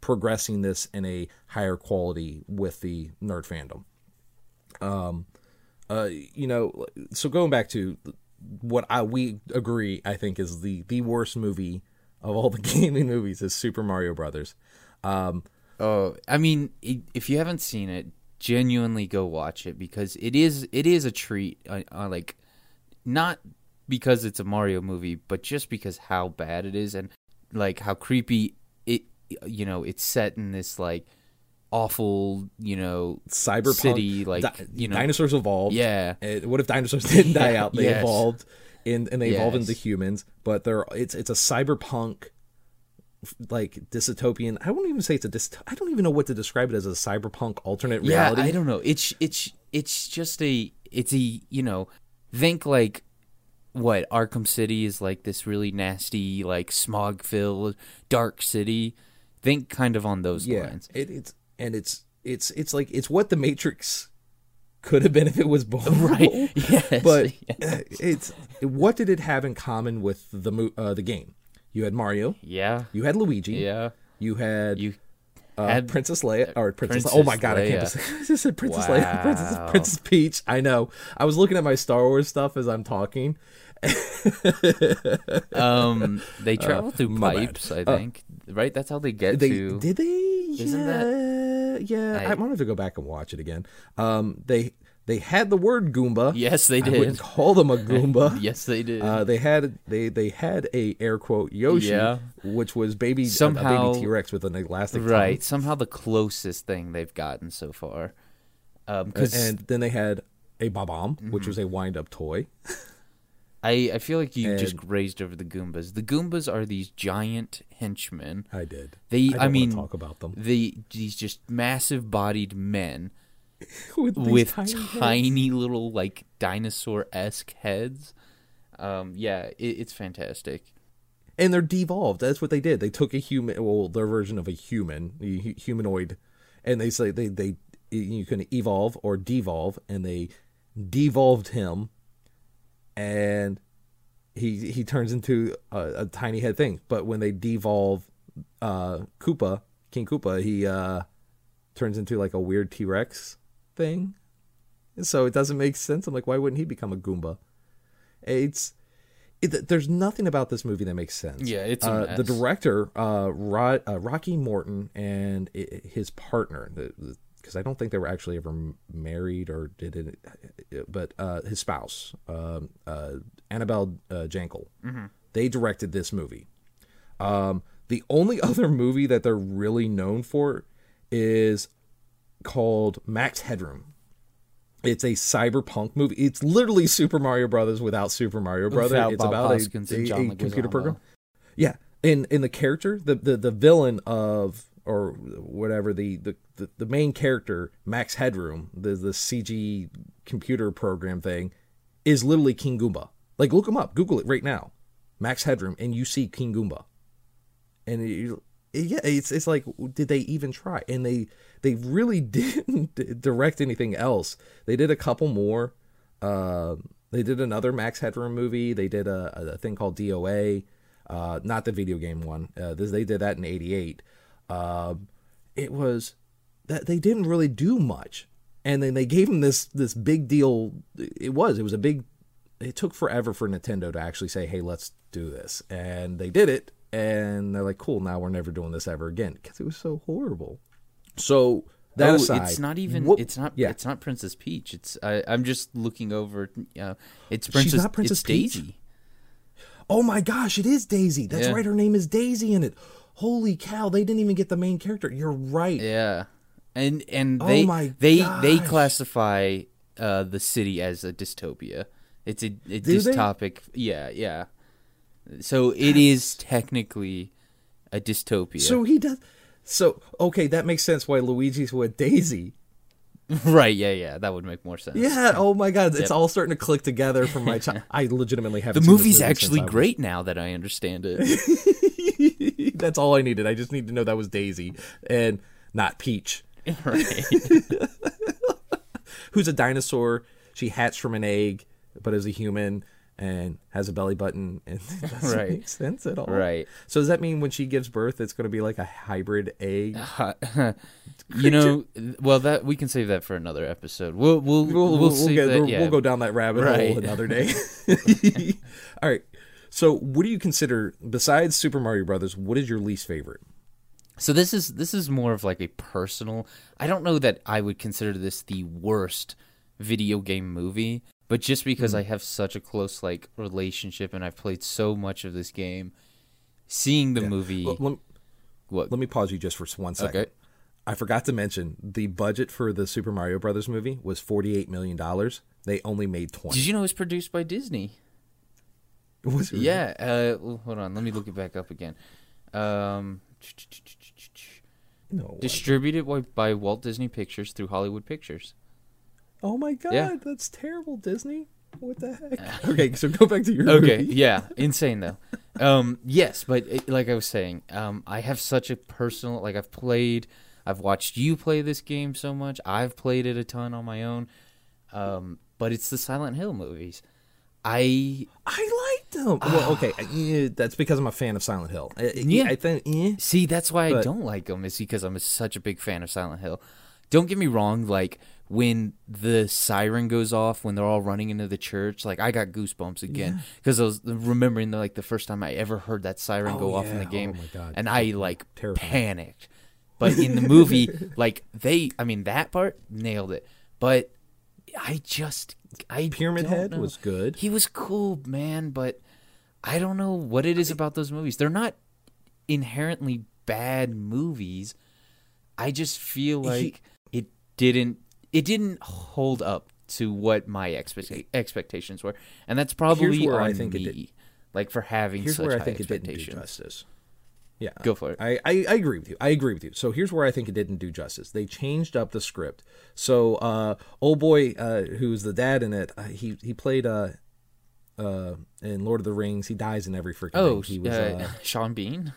progressing this in a higher quality with the nerd fandom. Um, uh, you know, so going back to what I we agree, I think is the the worst movie of all the gaming movies is Super Mario Brothers. Um, oh, I mean, if you haven't seen it, genuinely go watch it because it is it is a treat. Uh, uh, like, not because it's a Mario movie, but just because how bad it is and like how creepy it. You know, it's set in this like awful, you know, cyberpunk city, like di- you know, dinosaurs evolved. yeah. What if dinosaurs didn't die out? They yes. evolved, and and they evolved Yes. into humans. But they're it's it's a cyberpunk, like dystopian. I won't even say it's a dyst. I don't even know what to describe it as a cyberpunk alternate reality. Yeah, I don't know. It's it's it's just a it's a you know think like what Arkham City is like this really nasty like smog filled dark city. Think kind of on those yeah, lines. it, it's and it's it's it's like it's what the Matrix could have been if it was born Right. Yes. but uh, it's what did it have in common with the uh, the game? You had Mario, yeah. you had Luigi, Yeah. you had You uh, had- Princess Leia or Princess. Princess oh my god, I can't. Leia. I just said Princess Leia, Princess, Princess Peach. I know. I was looking at my Star Wars stuff as I'm talking. um they travel through my bad. pipes, I think. right? That's how they get They to did they? Isn't yeah, yeah. I- I, have to go back and watch it again. Um, they they had the word Goomba. Yes, they I wouldn't did. call them a Goomba. Yes, they did. Uh, they had they they had a air quote Yoshi, Yeah. which was baby Somehow- baby T Rex with an elastic tongue. right. Somehow the closest thing they've gotten so far. Um 'cause and then they had a Bob-omb, Mm-hmm. which was a wind up toy. I, I feel like you just And- grazed over the Goombas. The Goombas are these giant henchmen. I did. They, I, I, mean, talk about them they these just massive bodied men with, these with tiny, tiny, little like dinosaur esque heads. Um, yeah, it, it's fantastic. and they're devolved. That's what they did. They took a human, well, their version of a human, a humanoid, and they say they they you can evolve or devolve, and they devolved him, and he he turns into a, a tiny head thing. But when they devolve uh Koopa, King Koopa, he uh turns into like a weird T Rex thing. And So it doesn't make sense. I'm like, why wouldn't he become a Goomba? It's it, there's nothing about this movie that makes sense. Yeah, it's a uh, the director, uh, Rod, uh, Rocky Morton, and i- his partner, because I don't think they were actually ever married or did it, but uh, his spouse, um, uh, Annabelle uh, Jankel, Mm-hmm. they directed this movie. Um, the only other movie that they're really known for is called Max Headroom. It's a cyberpunk movie. It's literally Super Mario Brothers without Super Mario Brothers. Without It's Bob about Hoskins a, a- a computer program. Yeah, in in the character, the the, the villain of or whatever the, the the main character, Max Headroom, the the CG computer program thing, is literally King Goomba. Like look him up, Google it right now, Max Headroom, and you see King Goomba. And you, yeah, it's it's like did they even try? And they they really didn't direct anything else. They did a couple more. Uh, they did another Max Headroom movie. They did a, a thing called DOA, uh, not the video game one. Uh, this, they did that in '88. Um, it was that they didn't really do much. and then they gave him this this big deal. It was it was a big. It took forever for Nintendo to actually say, "Hey, let's do this," and they did it. And they're like, "Cool, now we're never doing this ever again," because it was so horrible. So that oh, aside, it's not even. what- it's not. Yeah, It's not Princess Peach. It's. I, I'm just looking over. Uh, it's Princess. She's not Princess it's Peach? Daisy. Oh my gosh, it is Daisy. That's Yeah. right. Her name is Daisy in it. Holy cow, they didn't even get the main character. You're right. Yeah, and and Oh they my they they classify uh, the city as a dystopia. It's a, a Do they? dystopic. Yeah, yeah. So it is technically a dystopia. So he does. So okay, that makes sense why Luigi's with Daisy. right? Yeah, yeah. That would make more sense. Yeah. Oh my God, it's Yep. all starting to click together from my child. I legitimately have The movie's movie actually great now that I understand it. That's all I needed. I just need to know that was Daisy and not Peach, right. who's a dinosaur. She hatched from an egg, but is a human and has a belly button. And it doesn't Right. make sense at all. Right. So does that mean when she gives birth, it's going to be like a hybrid egg? you know, well that we can save that for another episode. We'll we'll we'll, we'll, we'll, get, that, yeah. we'll go down that rabbit Right. hole another day. All right. So, what do you consider besides Super Mario Brothers? What is your least favorite? So this is this is more of like a personal. I don't know that I would consider this the worst video game movie, but just because Hmm. I have such a close like relationship and I've played so much of this game, seeing the movie. Well, let, what? let me pause you just for one second. Okay. I forgot to mention the budget for the Super Mario Brothers movie was forty-eight million dollars. They only made twenty. Did you know it was produced by Disney? Was it- Yeah. Uh, well, hold on. Let me look it back up again. Um, No. distributed by, by Walt Disney Pictures through Hollywood Pictures. oh my god, Yeah. that's terrible, Disney. What the heck? okay, so go back to your okay movie. yeah insane though um yes but it, like i was saying um i have such a personal like i've played i've watched you play this game so much i've played it a ton on my own um but it's the silent hill movies i I liked them. well, ah. okay, yeah, that's because I'm a fan of Silent Hill. I- I- Yeah. I think. eh. see that's why i But- don't like them is because i'm such a big fan of silent hill don't get me wrong like when the siren goes off when they're all running into the church like i got goosebumps again because i was remembering the, like the first time i ever heard that siren Oh, go off in yeah. the game Oh, my God. and i like Terrifying. panicked but in the movie like they i mean that part nailed it but i just i Pyramid Head know. was good. he was cool man but i don't know what it is about those movies they're not inherently bad movies i just feel He- like it didn't it didn't hold up to what my expect- expectations were and that's probably where I on think it me did- like for having Here's such where I high think it didn't do expectations justice. Yeah, Go for it. I, I, I agree with you. I agree with you. So here's where I think it didn't do justice. They changed up the script. So uh, old boy, uh, who's the dad in it, uh, he he played uh, uh, in Lord of the Rings. He dies in every freaking. oh thing. he was uh, uh, sean bean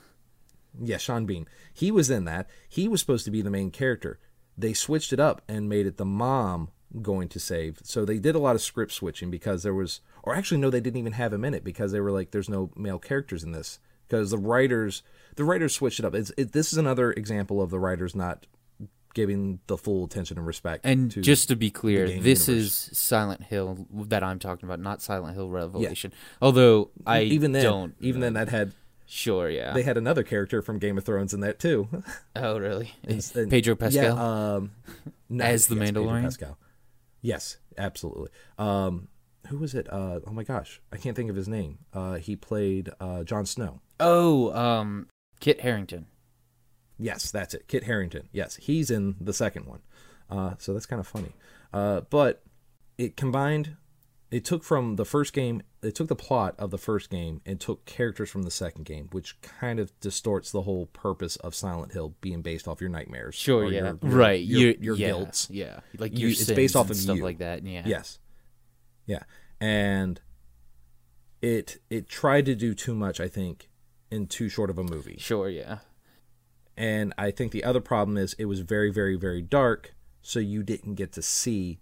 yeah, Sean Bean. He was in that. He was supposed to be the main character. They switched it up and made it the mom going to save. So they did a lot of script switching because there was, or actually no, they didn't even have him in it because they were like, "There's no male characters in this." Because the writers, the writers switched it up. It's, it, this is another example of the writers not giving the full attention and respect. And to, just to be clear, this universe. is Silent Hill that I'm talking about, not Silent Hill Revelation. Although I even then, don't. even then, that had Sure, yeah. they had another character from Game of Thrones in that too. oh, really? And- Pedro Pascal. Yeah, um, no, As the yes, Pedro Mandalorian? Pascal. Yes, absolutely. Um, who was it? Uh, oh my gosh, I can't think of his name. Uh, he played uh, Jon Snow. oh, um, Kit Harington. Yes, that's it. Kit Harington. Yes, he's in the second one. Uh, so that's kind of funny. Uh, but it combined. It took from the first game. It took the plot of the first game and took characters from the second game, which kind of distorts the whole purpose of Silent Hill being based off your nightmares. Sure, yeah. your- your- right. Your, your your yeah, guilts. Yeah. Like You- your it's based off of stuff you. like that. Yeah. Yes. Yeah. And it it tried to do too much, I think, in too short of a movie. Sure, yeah. And I think the other problem is it was very, very, very dark, so you didn't get to see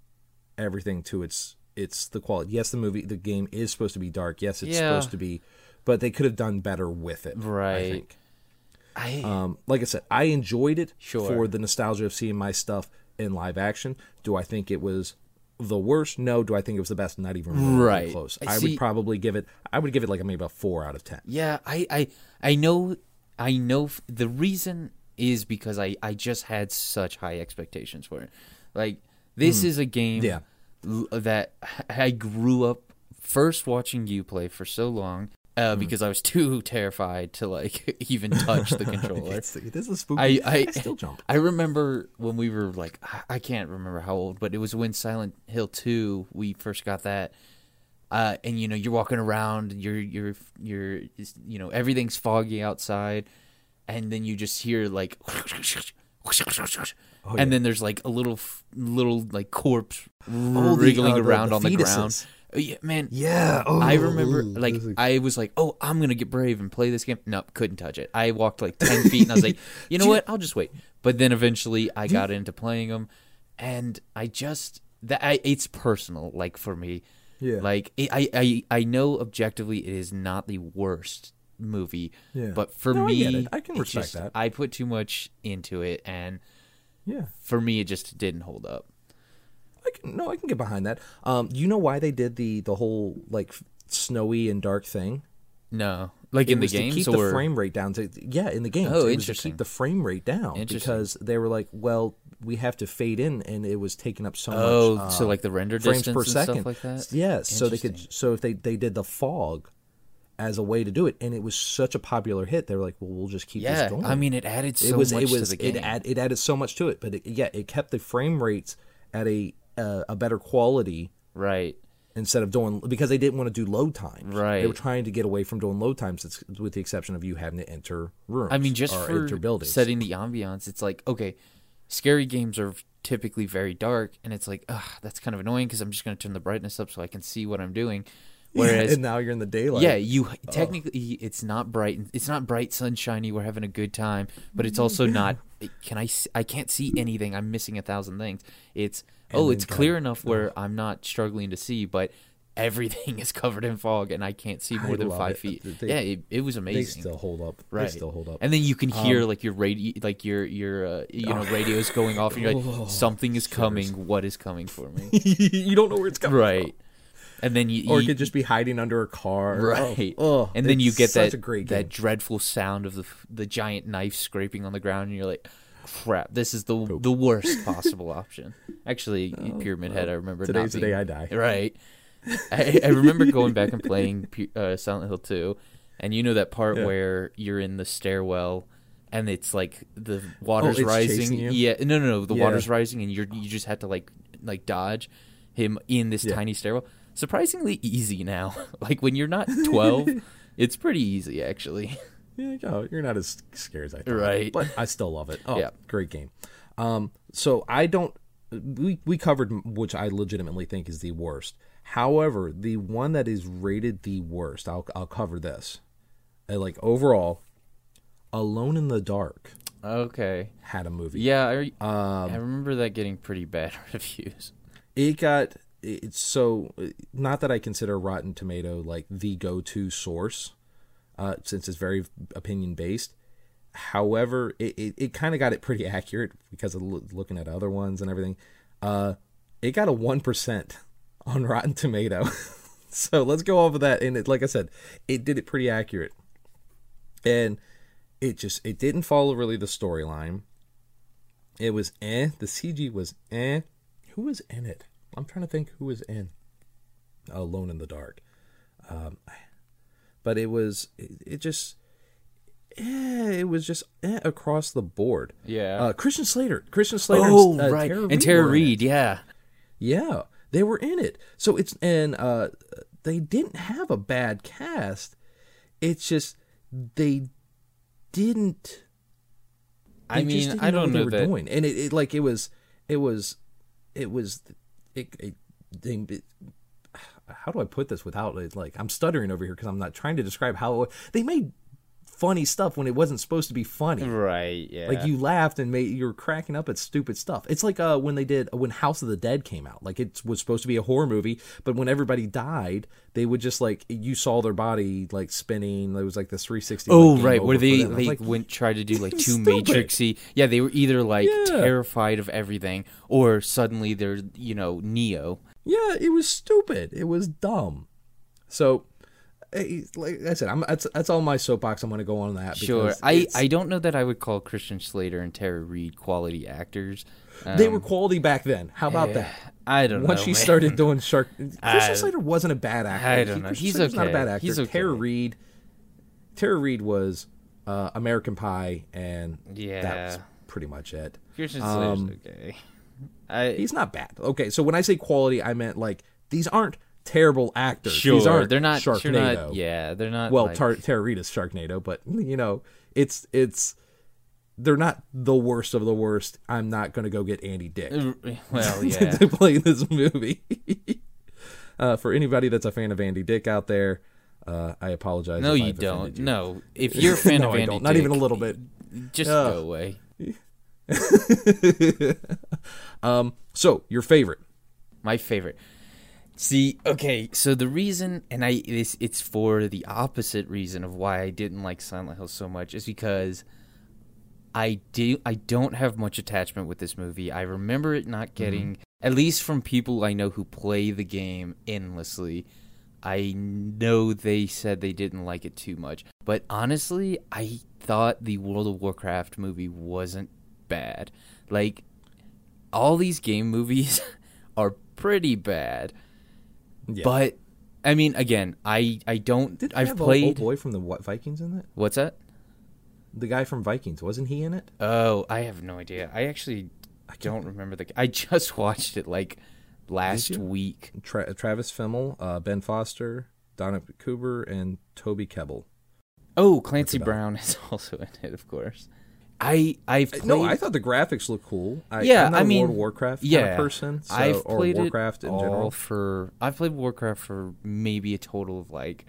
everything to its its the quality. Yes, the movie the game is supposed to be dark. Yes, it's Yeah. supposed to be but they could have done better with it. I Right. think. I Um, like I said, I enjoyed it Sure. for the nostalgia of seeing my stuff in live action. Do I think it was the worst? No. Do I think it was the best? Not even remotely Right. close. I would probably give it. I would give it like maybe a four out of ten. Yeah, I, I, I know, I know. f- The reason is because I, I just had such high expectations for it. Like this hmm. is a game. Yeah. l- that I grew up first watching you play for so long. Uh, Hmm. because I was too terrified to like even touch the controller. It is spooky. I, I, still jump. I remember when we were like, I- I can't remember how old, but it was when Silent Hill Two we first got that. Uh, and you know, you're walking around, you're you're you're you know everything's foggy outside, and then you just hear like, and then there's like a little little like corpse Oh, the, wriggling uh, the- around the on the ground. Uh, Yeah, man, Yeah. Oh, I remember, ooh, like, is- I was like, "Oh, I'm gonna get brave and play this game." Nope, couldn't touch it. I walked like ten feet, and I was like, "You know what? I'll just wait." But then eventually, I got into playing them, and I just that I, it's personal, like for me. Yeah. Like it, I, I, I know objectively, it is not the worst movie. Yeah. But for No, me, it. I can respect just- that. I put too much into it, and yeah. for me, it just didn't hold up. I can, no, I can get behind that. Um, do you know why they did the the whole like snowy and dark thing? No, like It in the was games to keep or the frame rate down. To, yeah, in the games. Oh, it was to keep the frame rate down because they were like, well, we have to fade in, and it was taking up so oh, much. so uh, like the render frames distance per and second. stuff like that. Yeah, so they could. So if they they did the fog as a way to do it, and it was such a popular hit, they were like, well, we'll just keep Yeah, this going. I mean, it added so it was much it was to the game. it add, it added so much to it, but it, yeah, it kept the frame rates at a uh, a better quality right. instead of doing because they didn't want to do load times. Right. They were trying to get away from doing load times, with the exception of you having to enter rooms. I mean, just or for setting the ambiance, it's like okay, scary games are typically very dark, and it's like, ugh, that's kind of annoying because I'm just going to turn the brightness up so I can see what I'm doing. Whereas, and now you're in the daylight. yeah, you technically it's not bright. It's not bright, sunshiny. We're having a good time, but it's also not. Can I? I can't see anything. I'm missing a thousand things. It's oh, it's clear enough where I'm not struggling to see, but everything is covered in fog and I can't see more I than five it. feet. They- yeah, it, it was they amazing. still hold up. Right. They still hold up. And then you can hear like your radio, like your your uh, you know radios going off, and you're like, something is coming. What is coming for me? you don't know where it's coming right. And then you, from. Or it you could just be hiding under a car. right. Oh, oh, and then you get that that dreadful sound of the the giant knife scraping on the ground, and you're like, crap, this is the the worst possible option. Actually, Pyramid Head, I remember Oh, Today's not the day I die. Right. I, I remember going back and playing uh, Silent Hill 2, and you know that part Yeah. where you're in the stairwell and it's like the water's Oh, rising. you? Yeah, no, no, no. The Yeah. water's rising, and you're you just have to like like dodge him in this Yeah. tiny stairwell. Surprisingly easy now. like when you're not 12, it's pretty easy actually. Oh, you're not as scared as I thought. Right. But I still love it. Oh, Yeah. great game. Um, so I don't. We we covered which I legitimately think is the worst. However, the one that is rated the worst, I'll I'll cover this. Uh, like overall, Alone in the Dark Okay. had a movie. Yeah, I, Um, I remember that getting pretty bad reviews. it got it's so not that I consider Rotten Tomato like the go-to source, uh, since it's very opinion based. However, it, it, it kind of got it pretty accurate because of loo- looking at other ones and everything. Uh, it got a one percent on Rotten Tomato, so let's go over that. And it, like I said, it did it pretty accurate, and it just it didn't follow really the storyline. It was eh. The CG was eh. Who was in it? I'm trying to think who was in Alone in the Dark. Um, but it was it, it just eh, it was just eh, across the board. Yeah. Uh, Christian Slater, Christian Slater, oh, and, uh, right. Tara and Reid Tara were in it. Reid, yeah. Yeah, they were in it. So it's and uh they didn't have a bad cast. It's just they didn't I they just mean, didn't I don't know what know they were that. doing. And it, it like it was it was it was it, it, they, it- how do I put this without like I'm stuttering over here because I'm not trying to describe how they made funny stuff when it wasn't supposed to be funny. Right. Yeah. Like you laughed and made you were cracking up at stupid stuff. It's like uh, when they did when House of the Dead came out. Like it was supposed to be a horror movie, but when everybody died, they would just like you saw their body like spinning. It was like this 360. Oh like, right, where they them. I was they like, went tried to do like too matrixy. Yeah, they were either like Yeah. terrified of everything, or suddenly they're you know Neo. Yeah, it was stupid. It was dumb. So, eh, like I said, I'm that's that's all my soapbox. I'm going to go on that. Sure, I I don't know that I would call Christian Slater and Tara Reid quality actors. they Um, were quality back then. How about that? I don't Once know. she man. started doing Shark, Christian Slater wasn't a bad actor. I don't He- know. He's Slater's not a bad actor. He's okay. Tara Reid, Tara Reid was uh, American Pie, and that Yeah. was pretty much it. Christian Slater's um, okay. I He's not bad. Okay, so when I say quality, I meant like these aren't terrible actors. sure these aren't they're not. Sharknado. They're not. Yeah, they're not. well, like, Tar- Reid Sharknado, but you know, it's it's they're not the worst of the worst. I'm not going to go get Andy Dick well, yeah. to play this movie. uh, for anybody that's a fan of Andy Dick out there, uh, I apologize. No, you I've don't. you. No, if you're a fan no, of Andy don't. Not even a little bit. just Ugh. go away. Um, so your favorite? My favorite. See, okay, so the reason, and I this it's for the opposite reason of why I didn't like Silent Hill so much is because I do I don't have much attachment with this movie. I remember it not getting at least from people I know who play the game endlessly. I know they said they didn't like it too much, but honestly, I thought the World of Warcraft movie wasn't bad. Like all these game movies are pretty bad. Yeah. But I mean, again, I I don't. Did I've have a old played. boy from the what, Vikings in it? What's that? The guy from Vikings wasn't he in it? Oh, I have no idea. I actually I don't remember the. I just watched it like last week. Tra- Travis Fimmel, uh, Ben Foster, Donna Cooper, and Toby Kebbell. Oh, Clancy? Brown is also in it, of course. I I've played. No, I thought the graphics looked cool. I, Yeah, I'm not I a mean, World of Warcraft kind yeah, of person, so, I've or played Warcraft in general. for. I've played Warcraft for maybe a total of like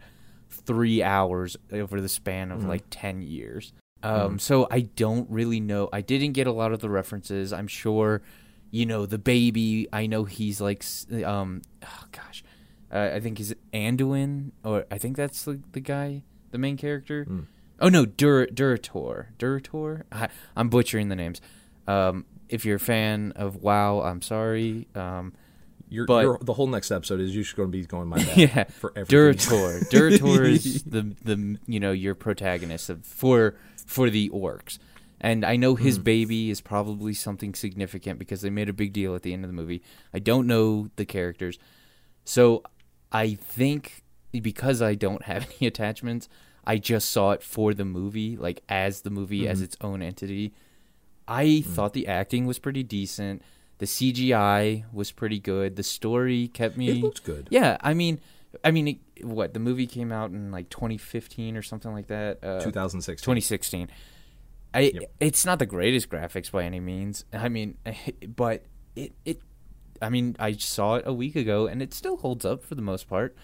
three hours over the span of Mm-hmm. like ten years. Um, so I don't really know. I didn't get a lot of the references. I'm sure, you know, the baby. I know he's like, um, oh gosh, uh, I think he's Anduin, or I think that's the the guy, the main character. Mm. Oh no, Dur Durator. Durator. I, I'm butchering the names. Um, if you're a fan of WoW, I'm sorry. Um, You're, but- you're, the whole next episode is just going to be going my bad yeah, for everything. Durator. Durator is the the you know your protagonist of, for for the orcs, and I know his baby is probably something significant because they made a big deal at the end of the movie. I don't know the characters, so I think because I don't have any attachments, I just saw it for the movie, like as the movie Mm-hmm. as its own entity. I thought the acting was pretty decent. The CGI was pretty good. The story kept me. It looks good. Yeah, I mean, I mean, it, what the movie came out in like 2015 or something like that. Uh, 2016. 2016. I Yep. it's not the greatest graphics by any means. I mean, but it it I mean, I saw it a week ago and it still holds up for the most part.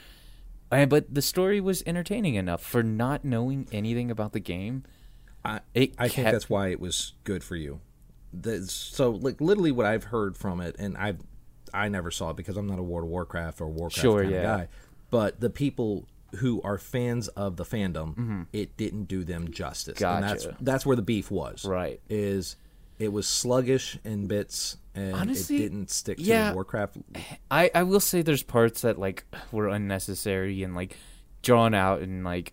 Uh, but the story was entertaining enough for not knowing anything about the game. I, It I think that's why it was good for you. The, so, like, literally, what I've heard from it, and I, I never saw it because I'm not a World of Warcraft or Warcraft Sure, kind yeah. of guy. But the people who are fans of the fandom, it didn't do them justice. And that's Mm-hmm. Gotcha. that's where the beef was. Right. Is it was sluggish in bits, and Honestly, it didn't stick to yeah. Warcraft. I, I will say there's parts that like were unnecessary and like drawn out and like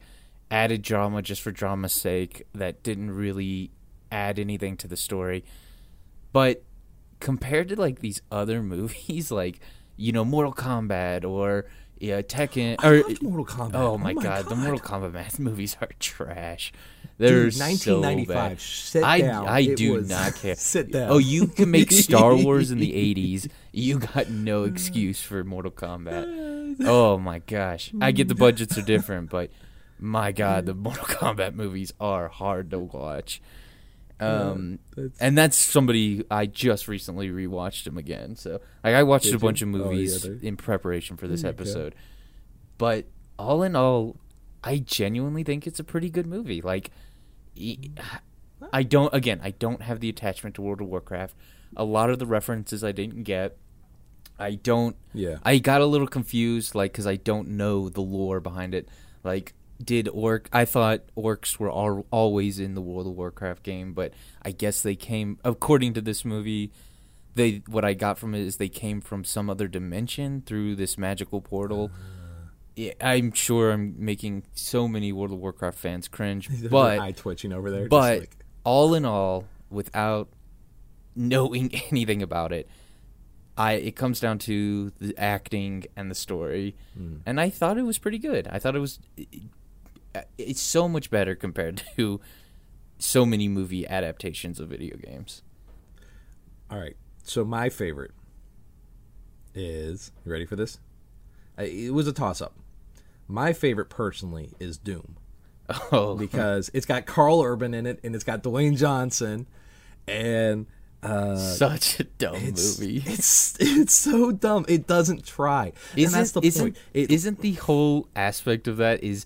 added drama just for drama's sake that didn't really add anything to the story. But compared to like these other movies, like you know Mortal Kombat or yeah Tekken I or Mortal Kombat. oh my, oh god, the Mortal Kombat math movies are trash. They're Dude, so 1995. bad. Sit I down. I It do was- not care. Sit down. Oh, you can make Star Wars in the '80s. You got no excuse for Mortal Kombat. Oh my gosh! I get the budgets are different, but my god, the Mortal Kombat movies are hard to watch. Um, that's- and that's somebody I just recently rewatched him again. So, like, I watched Did a bunch you? of Oh, yeah, movies in preparation for this Okay. episode. But all in all, I genuinely think it's a pretty good movie. Like, I don't. Again, I don't have the attachment to World of Warcraft. A lot of the references I didn't get. I don't. Yeah. I got a little confused, like, because I don't know the lore behind it. Like, did orc? I thought orcs were al- always in the World of Warcraft game, but I guess they came. According to this movie, they what I got from it is they came from some other dimension through this magical portal. Yeah, I'm sure I'm making so many World of Warcraft fans cringe, but eye twitching over there. but like, all in all, without knowing anything about it, I it comes down to the acting and the story, Hmm. and I thought it was pretty good. I thought it was it's so much better compared to so many movie adaptations of video games. all right. So my favorite is you ready for this? It was a toss up. My favorite personally is Doom Oh, because it's got Karl Urban in it and it's got Dwayne Johnson and uh, such a dumb it's, movie. It's it's so dumb. It doesn't try. and that's the isn't, point. It, isn't the whole aspect of that is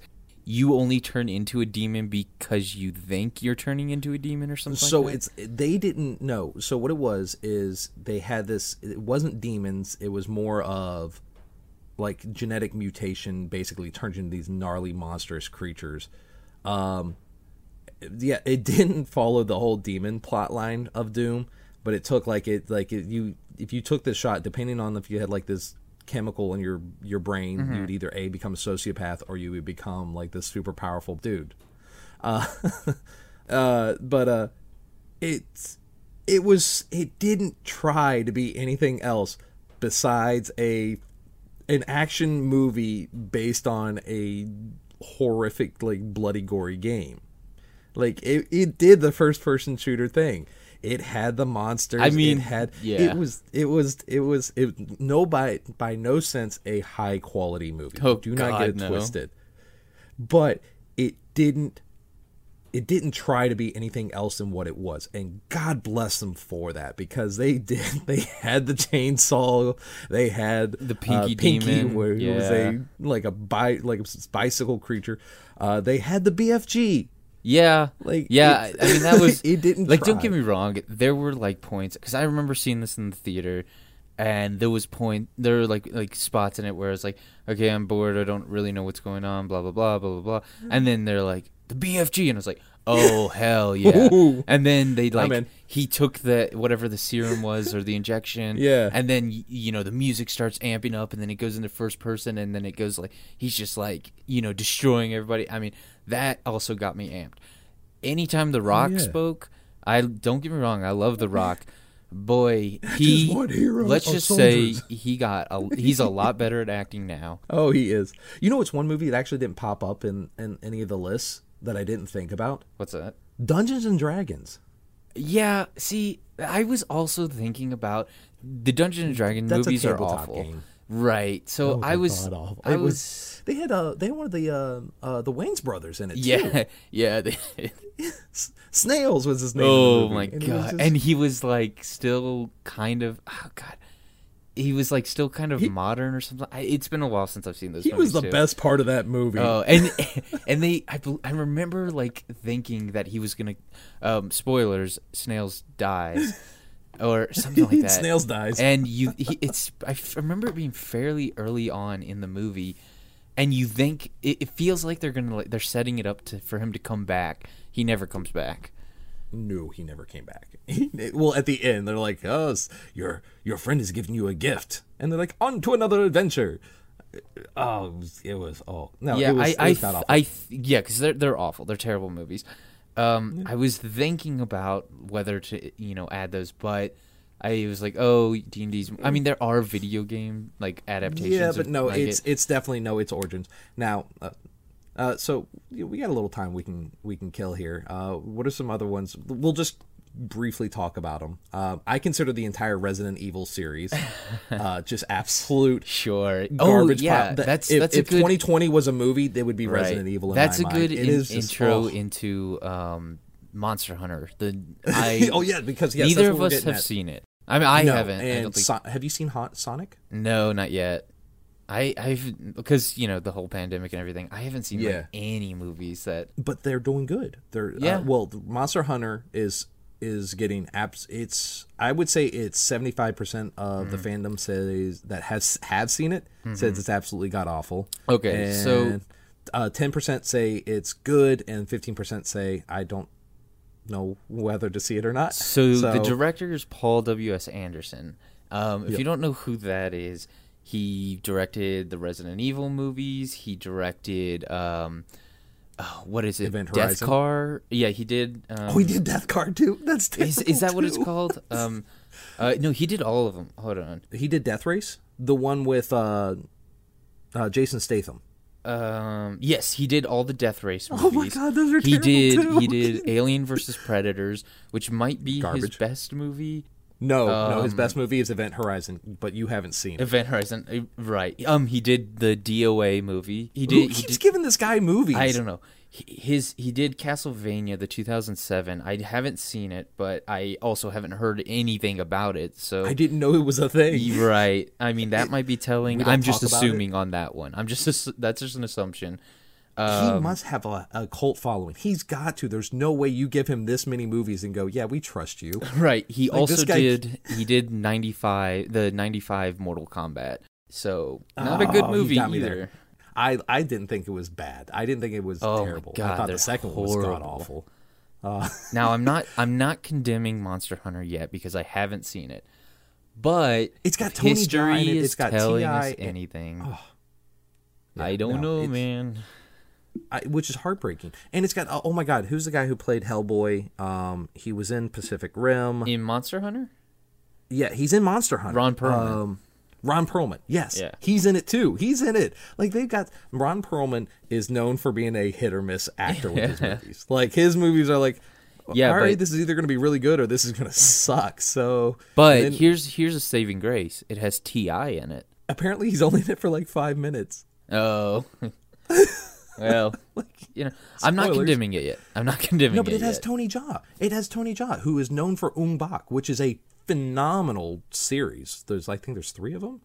you only turn into a demon because you think you're turning into a demon or something? so like it's they didn't know. So what it was is they had this. It wasn't demons. It was more of like genetic mutation. Basically, turned into these gnarly, monstrous creatures. Um, yeah, it didn't follow the whole demon plot line of Doom, but it took like it like it, you if you took this shot, depending on if you had like this chemical in your your brain, you'd either a become a sociopath or you would become like this super powerful dude. Uh, uh, but uh, it's it was it didn't try to be anything else besides a an action movie based on a horrific like bloody gory game. Like it, it did the first person shooter thing it had the monsters I mean, it had yeah. it was it was it was it no by by no sense a high quality movie. Oh, do not God, get it no. twisted. But it didn't it didn't try to be anything else than what it was. And god bless them for that because they did they had the chainsaw they had The uh, Pinky pinky Demon, where it was a like a bi like a bicycle creature. Uh they had the bfg Yeah, Like, yeah. I mean, that was it didn't like. Don't get me wrong. There were like points because I remember seeing this in the theater, and there was point. There were like like spots in it where it's like, okay, I'm bored. I don't really know what's going on. Blah blah blah blah blah blah. And then they're like the BFG, and I was like, oh hell yeah. Ooh. And then they like he took the whatever the serum was or the injection. Yeah. And then you know the music starts amping up, and then it goes into first person, and then it goes like he's just like you know destroying everybody. I mean that also got me amped. Anytime The oh, Rock yeah. spoke, I don't get me wrong, I love The Rock. Boy, he hero let's just say he got a, he's a lot better at acting now. oh he is you know it's one movie that actually didn't pop up in in any of the lists that i didn't think about What's that? dungeons and dragons Yeah, see, I was also thinking about the Dungeons and Dragons That's a movies are awful. game. Right. So Oh, I was. I It was, they had uh they had one of the uh, uh the Wayans brothers in it too. yeah, yeah. They, Snails was his name. oh my And god. just- And he was like still kind of oh god. He was like still kind of modern or something. I, it's been a while since I've seen those he was the too. best part of that movie. Oh, and and they, I, I remember like thinking that he was gonna, um, spoilers, Snails dies, or something like that. Snails dies. and you, he, it's. I f- remember it being fairly early on in the movie, and you think it, it feels like they're gonna, like, they're setting it up to for him to come back. He never comes back. no, he never came back. well, at the end, they're like, "Oh, your your friend is giving you a gift," and they're like, "On to another adventure." Oh, it was, oh no, yeah, it was, I, I, it was awful. I, yeah, because they're they're awful. They're terrible movies. Um, I was thinking about whether to you know add those, but I was like, oh, D and D's. I mean, there are video game like adaptations. yeah, of, but no, like, it's it- it's definitely no its origins. Now, uh, uh, so we got a little time we can we can kill here. Uh, what are some other ones? We'll just briefly talk about them. Uh, I consider the entire Resident Evil series uh, just absolute sure. garbage. oh yeah. That- that's if, that's if good 2020 was a movie, they would be right. Resident Evil. In That's a good mind. in- It is intro oh. into um, Monster Hunter. The I oh yeah, because yes, neither of us have at. seen it. I mean, I No, haven't. I And don't think. So- have you seen Hot Sonic? no, not yet. I I've because you know the whole pandemic and everything. I haven't seen Yeah. like any movies that but they're doing good. They're Yeah. Uh, well, Monster Hunter is is getting apps. It's I would say it's seventy five percent of Mm. the fandom says that has have seen it says it's absolutely god awful. Mm-hmm. Okay, so- ten percent say it's good, and fifteen percent say I don't know whether to see it or not. So, the director is Paul W. S. Anderson. Um, if Yep. you don't know who that is, he directed the Resident Evil movies. He directed um, oh, what is it? Event Death Car. Yeah, he did. Um, oh, he did Death Car too. That's is is that what it's called? Um, uh, no, he did all of them. Hold on. He did Death Race, the one with uh, uh, Jason Statham. Um, yes, he did all the Death Race movies. Oh my God, those are he terrible, did. too. He did Alien versus Predators, which might be his best movie. No, no, his Um, best movie is Event Horizon, but you haven't seen it. Event Horizon, uh, right? Um, he did the DOA movie. He Who did. He keeps did giving this guy movies? I don't know. He- His he did Castlevania, the 2007. I haven't seen it, but I also haven't heard anything about it. So I didn't know it was a thing. Right. I mean, that might be telling. I'm just assuming on that one. I'm just that's just an assumption. he Um, must have a, a cult following. He's got to. There's no way you give him this many movies and go, "Yeah, we trust you." Right. He Like, also guy- did. He did 95. The 95 Mortal Kombat. So not a good Oh, movie either. there. I I didn't think it was bad. I didn't think it was Oh terrible. I God, thought they're the second one was god horrible. awful. Now I'm not. I'm not condemning Monster Hunter yet because I haven't seen it. But It's got Tony history it, is it's got telling T.I. us anything. Yeah, I don't no, know, man. I, which is heartbreaking. And it's got oh my god, who's the guy who played Hellboy? Um, he was in Pacific Rim. In Monster Hunter, Yeah, he's in Monster Hunter. Ron Perlman. Um, Ron Perlman. Yes. Yeah. He's in it too. He's in it. Like they've got Ron Perlman is known for being a hit or miss actor with his movies. Like his movies are like Yeah, all right, but- this is either going to be really good or this is going to suck. So but then here's here's a saving grace. It has T.I. in it. apparently he's only in it for like 5 minutes. Oh. well, you know, I'm not condemning it yet. I'm not condemning it. No, but it it has yet. Tony Jaa. It has Tony Jaa who is known for Ong-Bak, which is a phenomenal series. There's I think there's 3 of them.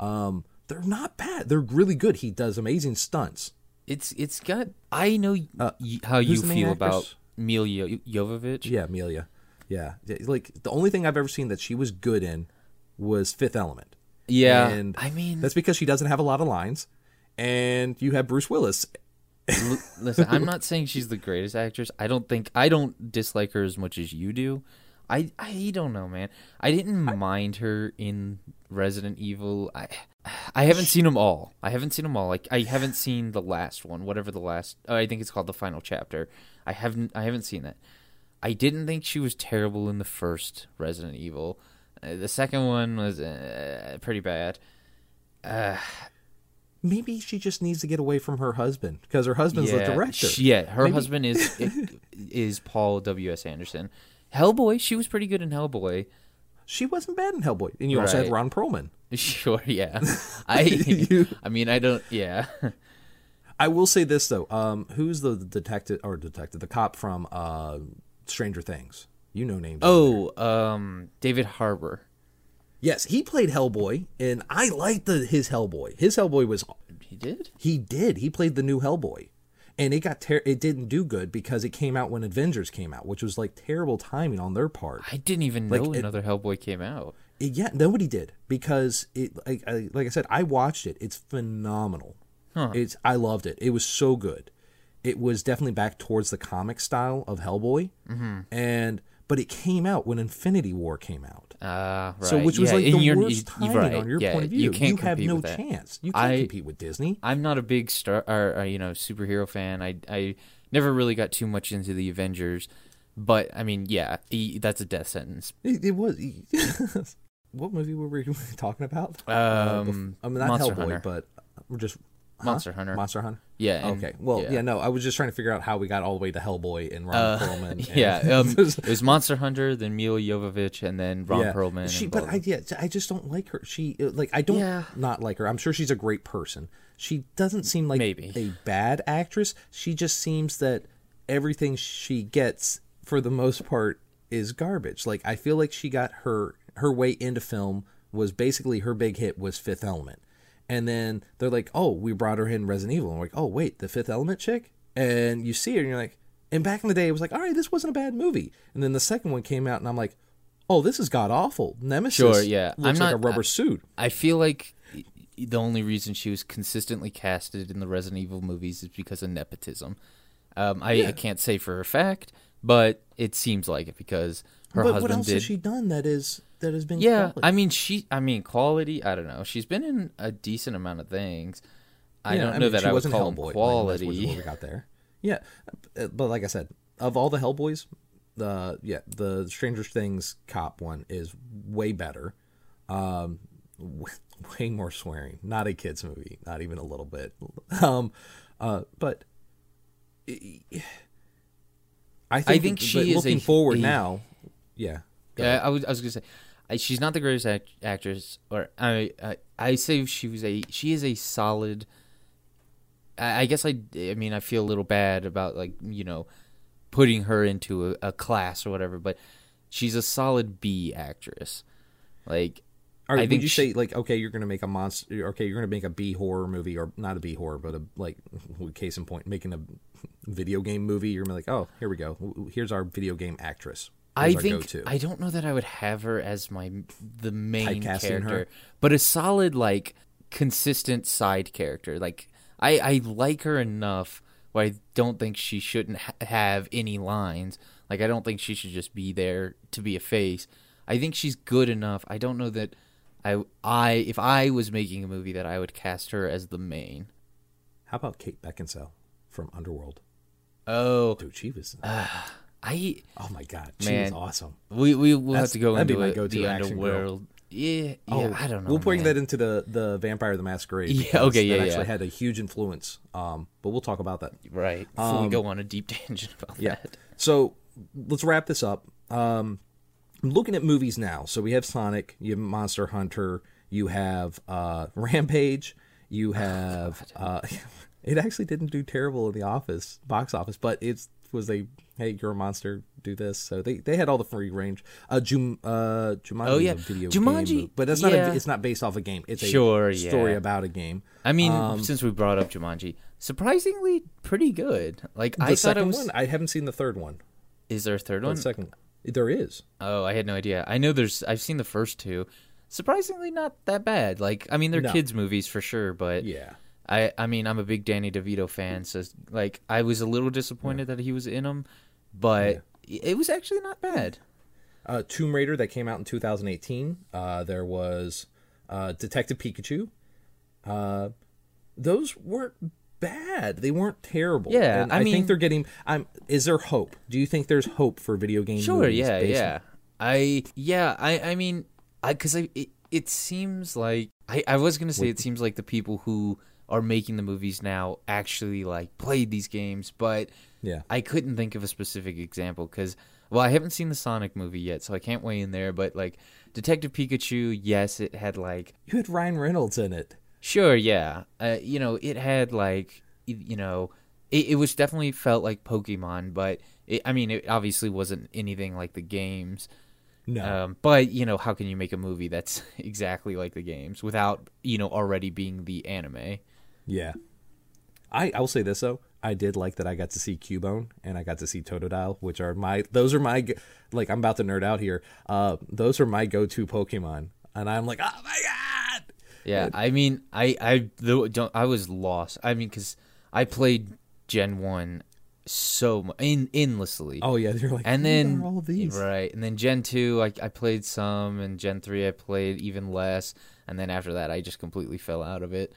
Um they're not bad. They're really good. He does amazing stunts. It's it's got. I know y- how you Uh, who's the main feel about? Mila Jovovich. Yeah, Amelia. Yeah. Yeah, Like the only thing I've ever seen that she was good in was Fifth Element. Yeah, And I mean, that's because she doesn't have a lot of lines. And you have Bruce Willis. l- listen, I'm not saying she's the greatest actress. I don't think I don't dislike her as much as you do. I I don't know, man. I didn't mind her in Resident Evil. I I haven't seen them all. I haven't seen them all. Like I haven't seen the last one, whatever the last. Oh, I think it's called the final chapter. I haven't I haven't seen that. I didn't think she was terrible in the first Resident Evil. Uh, the second one was uh, pretty bad. Uh, Maybe she just needs to get away from her husband because her husband's the director. she- yeah, her Maybe- husband is is Paul W S Anderson. Hellboy, she was pretty good in Hellboy. She wasn't bad in Hellboy. And you also had Ron Perlman. Sure, yeah. I You- I mean, I don't. Yeah, I will say this though. Um, who's the detective or detective, the cop from uh, Stranger Things? You know names. Oh, um, David Harbour. yes, he played Hellboy, and I liked the his Hellboy. His Hellboy was He did. he did. He played the new Hellboy, and it got ter- it didn't do good because it came out when Avengers came out, which was like terrible timing on their part. I didn't even Like, know it- another Hellboy came out. It- yeah, nobody did because it like I, like I said, I watched it. It's phenomenal. Huh. It's I loved it. It was so good. It was definitely back towards the comic style of Hellboy, mm-hmm. and but it came out when Infinity War came out. Ah, right. So, which was yeah, like the you're- worst you- timing right, on your yeah, point of view. You can't have no chance. You can't I- compete with Disney. I'm not a big star or, or you know superhero fan. I I never really got too much into the Avengers, but I mean, yeah, he, that's a death sentence. It, it was. what movie were we talking about? Um, Uh, I mean, not Monster Hellboy, Hunter. but we're just huh? Monster Hunter. Monster Hunter. Yeah. and- Okay. Well, yeah. No, I was just trying to figure out how we got all the way to Hellboy and Ron Uh, Perlman. and- yeah, um, it was Monster Hunter, then Mila Jovovich, and then Ron yeah. Perlman. She, but I, yeah, I just don't like her. She uh, like I don't Yeah. not like her. I'm sure she's a great person. She doesn't seem like Maybe. a bad actress. She just seems that everything she gets for the most part is garbage. Like I feel like she got her her way into film was basically her big hit was Fifth Element. And then they're like, "Oh, we brought her in Resident Evil." And we're like, "Oh, wait, the Fifth Element chick?" And you see her, and you're like, and back in the day, it was like, "All right, this wasn't a bad movie." And then the second one came out, and I'm like, "Oh, this is god awful." Nemesis, Sure, yeah. looks I'm like a rubber I- suit. I feel like the only reason she was consistently casted in the Resident Evil movies is because of nepotism. Um, I, Yeah. I can't say for a fact, but it seems like it because her but what else did. has she done that is that has been? yeah, quality? I mean she. I mean quality. I don't know. She's been in a decent amount of things. I Yeah, don't know mean, that I would wasn't call Hellboy, like, quality. that's what we got there. Yeah, uh, but like I said, of all the Hellboys, the yeah the Stranger Things cop one is way better. Um, way more swearing. Not a kids movie, not even a little bit. Um, uh, but I think, think but she is looking a- forward a- now. Yeah, Yeah. I was, I was gonna say, I, she's not the greatest act, actress, or I, I, I say she was a, she is a solid. I, I guess I, I mean, I feel a little bad about like you know, putting her into a, a class or whatever, but she's a solid B actress. Like, All right, I think you she- say like okay, you're gonna make a monster? Okay, you're gonna make a B horror movie, or not a B horror, but a like case in point, making a video game movie. You're gonna be like, oh, here we go. Here's our video game actress. I think go-to. I don't know that I would have her as my the main character, her? but a solid like consistent side character. Like I I like her enough where I don't think she shouldn't ha- have any lines. Like I don't think she should just be there to be a face. I think she's good enough. I don't know that I I if I was making a movie that I would cast her as the main. How about Kate Beckinsale from Underworld? Oh, Dude, she was. I oh my god, she was awesome. we we will have to go that'd be into my go-to the action girl. underworld. Yeah, yeah, Oh, I don't know. We'll bring man. that into the the Vampire the Masquerade. Yeah, okay, yeah, that yeah. actually had a huge influence. Um, but we'll talk about that. Right. Before we go on a deep tangent about Um, Yeah. that. So let's wrap this up. Um, I'm looking at movies now. So we have Sonic, you have Monster Hunter, you have uh, Rampage, you have. uh, it actually didn't do terrible in the office box office, but it was a hey, you're a monster, do this. So they, they had all the free range. Uh, Jum, uh, Jumanji Oh, yeah. video Jumanji, game, but that's not yeah. a, it's not based off a game. It's a Sure, story yeah. about a game. I mean, Um, since we brought up Jumanji, surprisingly pretty good. Like I thought second it was. one, I haven't seen the third one. Is there a third one? second, there is. Oh, I had no idea. I know there's. I've seen the first two. Surprisingly, not that bad. Like I mean, they're No. kids movies for sure, but Yeah. I I mean, I'm a big Danny DeVito fan, so like I was a little disappointed that he was in them, but it was actually not bad. uh, Tomb Raider that came out in 2018. Uh, there was uh, Detective Pikachu. Uh, those weren't bad. They weren't terrible. Yeah, and I mean- think they're getting. I'm. Is there hope? Do you think there's hope for video game? Sure, yeah, yeah. I yeah, I I mean, I because I it, it seems like I I was gonna say it seems like the people who are making the movies now actually like played these games, but Yeah. I couldn't think of a specific example because well, I haven't seen the Sonic movie yet, so I can't weigh in there. But like Detective Pikachu, yes, it had like You had Ryan Reynolds in it. Sure, yeah. Uh, you know, it had like, you know, it, it was definitely felt like Pokemon, but it, I mean, it obviously wasn't anything like the games. No. Um, but you know, how can you make a movie that's exactly like the games without you know already being the anime? Yeah. I I will say this though. I did like that I got to see Cubone and I got to see Totodile, which are my those are my like I'm about to nerd out here. Uh those are my go-to Pokemon. And I'm like, "Oh my god." Yeah, I mean, I I don't I was lost. I mean, because I played Gen One so in endlessly. Oh yeah, you're like, and then are all these. right and then gen 2 I, I played some and gen 3 i played even less and then after that i just completely fell out of it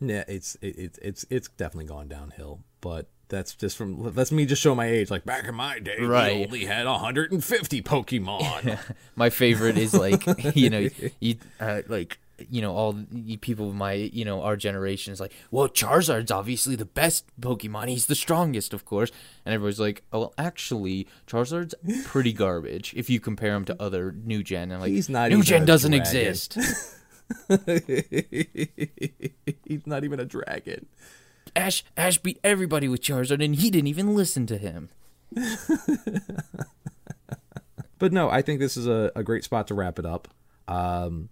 Yeah, it's it, it, it's it's definitely gone downhill, but that's just from that's me just showing my age. Like back in my day, Right. we only had 150 Pokemon. my favorite is like you know you uh, like you know all you people of my you know our generation is like well charizard's obviously the best pokemon he's the strongest of course and everybody's like oh well actually charizard's pretty garbage if you compare him to other new gen and like He's not new gen doesn't dragon. exist He's not even a dragon. ash ash beat everybody with charizard and he didn't even listen to him But no, I think this is a, a great spot to wrap it up. Um,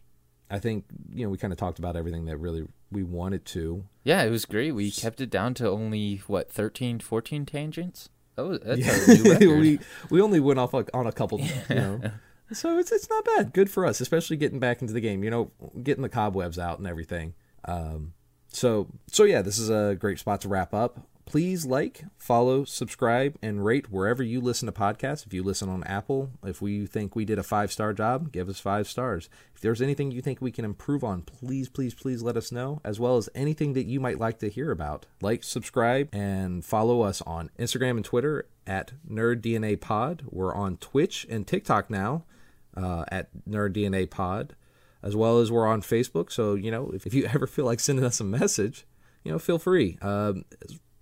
I think you know we kind of talked about everything that really we wanted to. Yeah, it was great. We kept it down to only what 13, 14 tangents. That was that's yeah. a new record. we we only went off on a couple, you know. So it's it's not bad. Good for us, especially getting back into the game. You know, getting the cobwebs out and everything. Um, so so yeah, this is a great spot to wrap up. Please like, follow, subscribe, and rate wherever you listen to podcasts. If you listen on Apple, if we think we did a five star job, give us five stars. If there's anything you think we can improve on, please, please, please let us know, as well as anything that you might like to hear about. Like, subscribe, and follow us on Instagram and Twitter at NerdDNA Pod. We're on Twitch and TikTok now uh, at NerdDNA Pod, as well as we're on Facebook. So, you know, if, if you ever feel like sending us a message, you know, feel free. Um,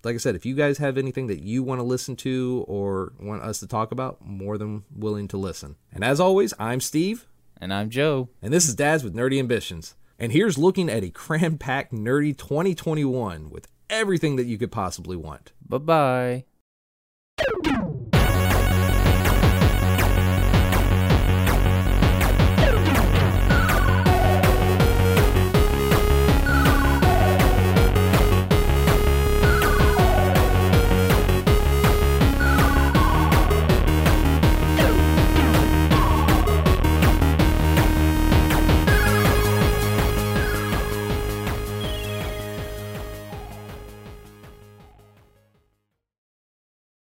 like I said, if you guys have anything that you want to listen to or want us to talk about, more than willing to listen. And as always, I'm Steve. And I'm Joe. And this is Dads with Nerdy Ambitions. And here's looking at a cram packed nerdy 2021 with everything that you could possibly want. Bye bye.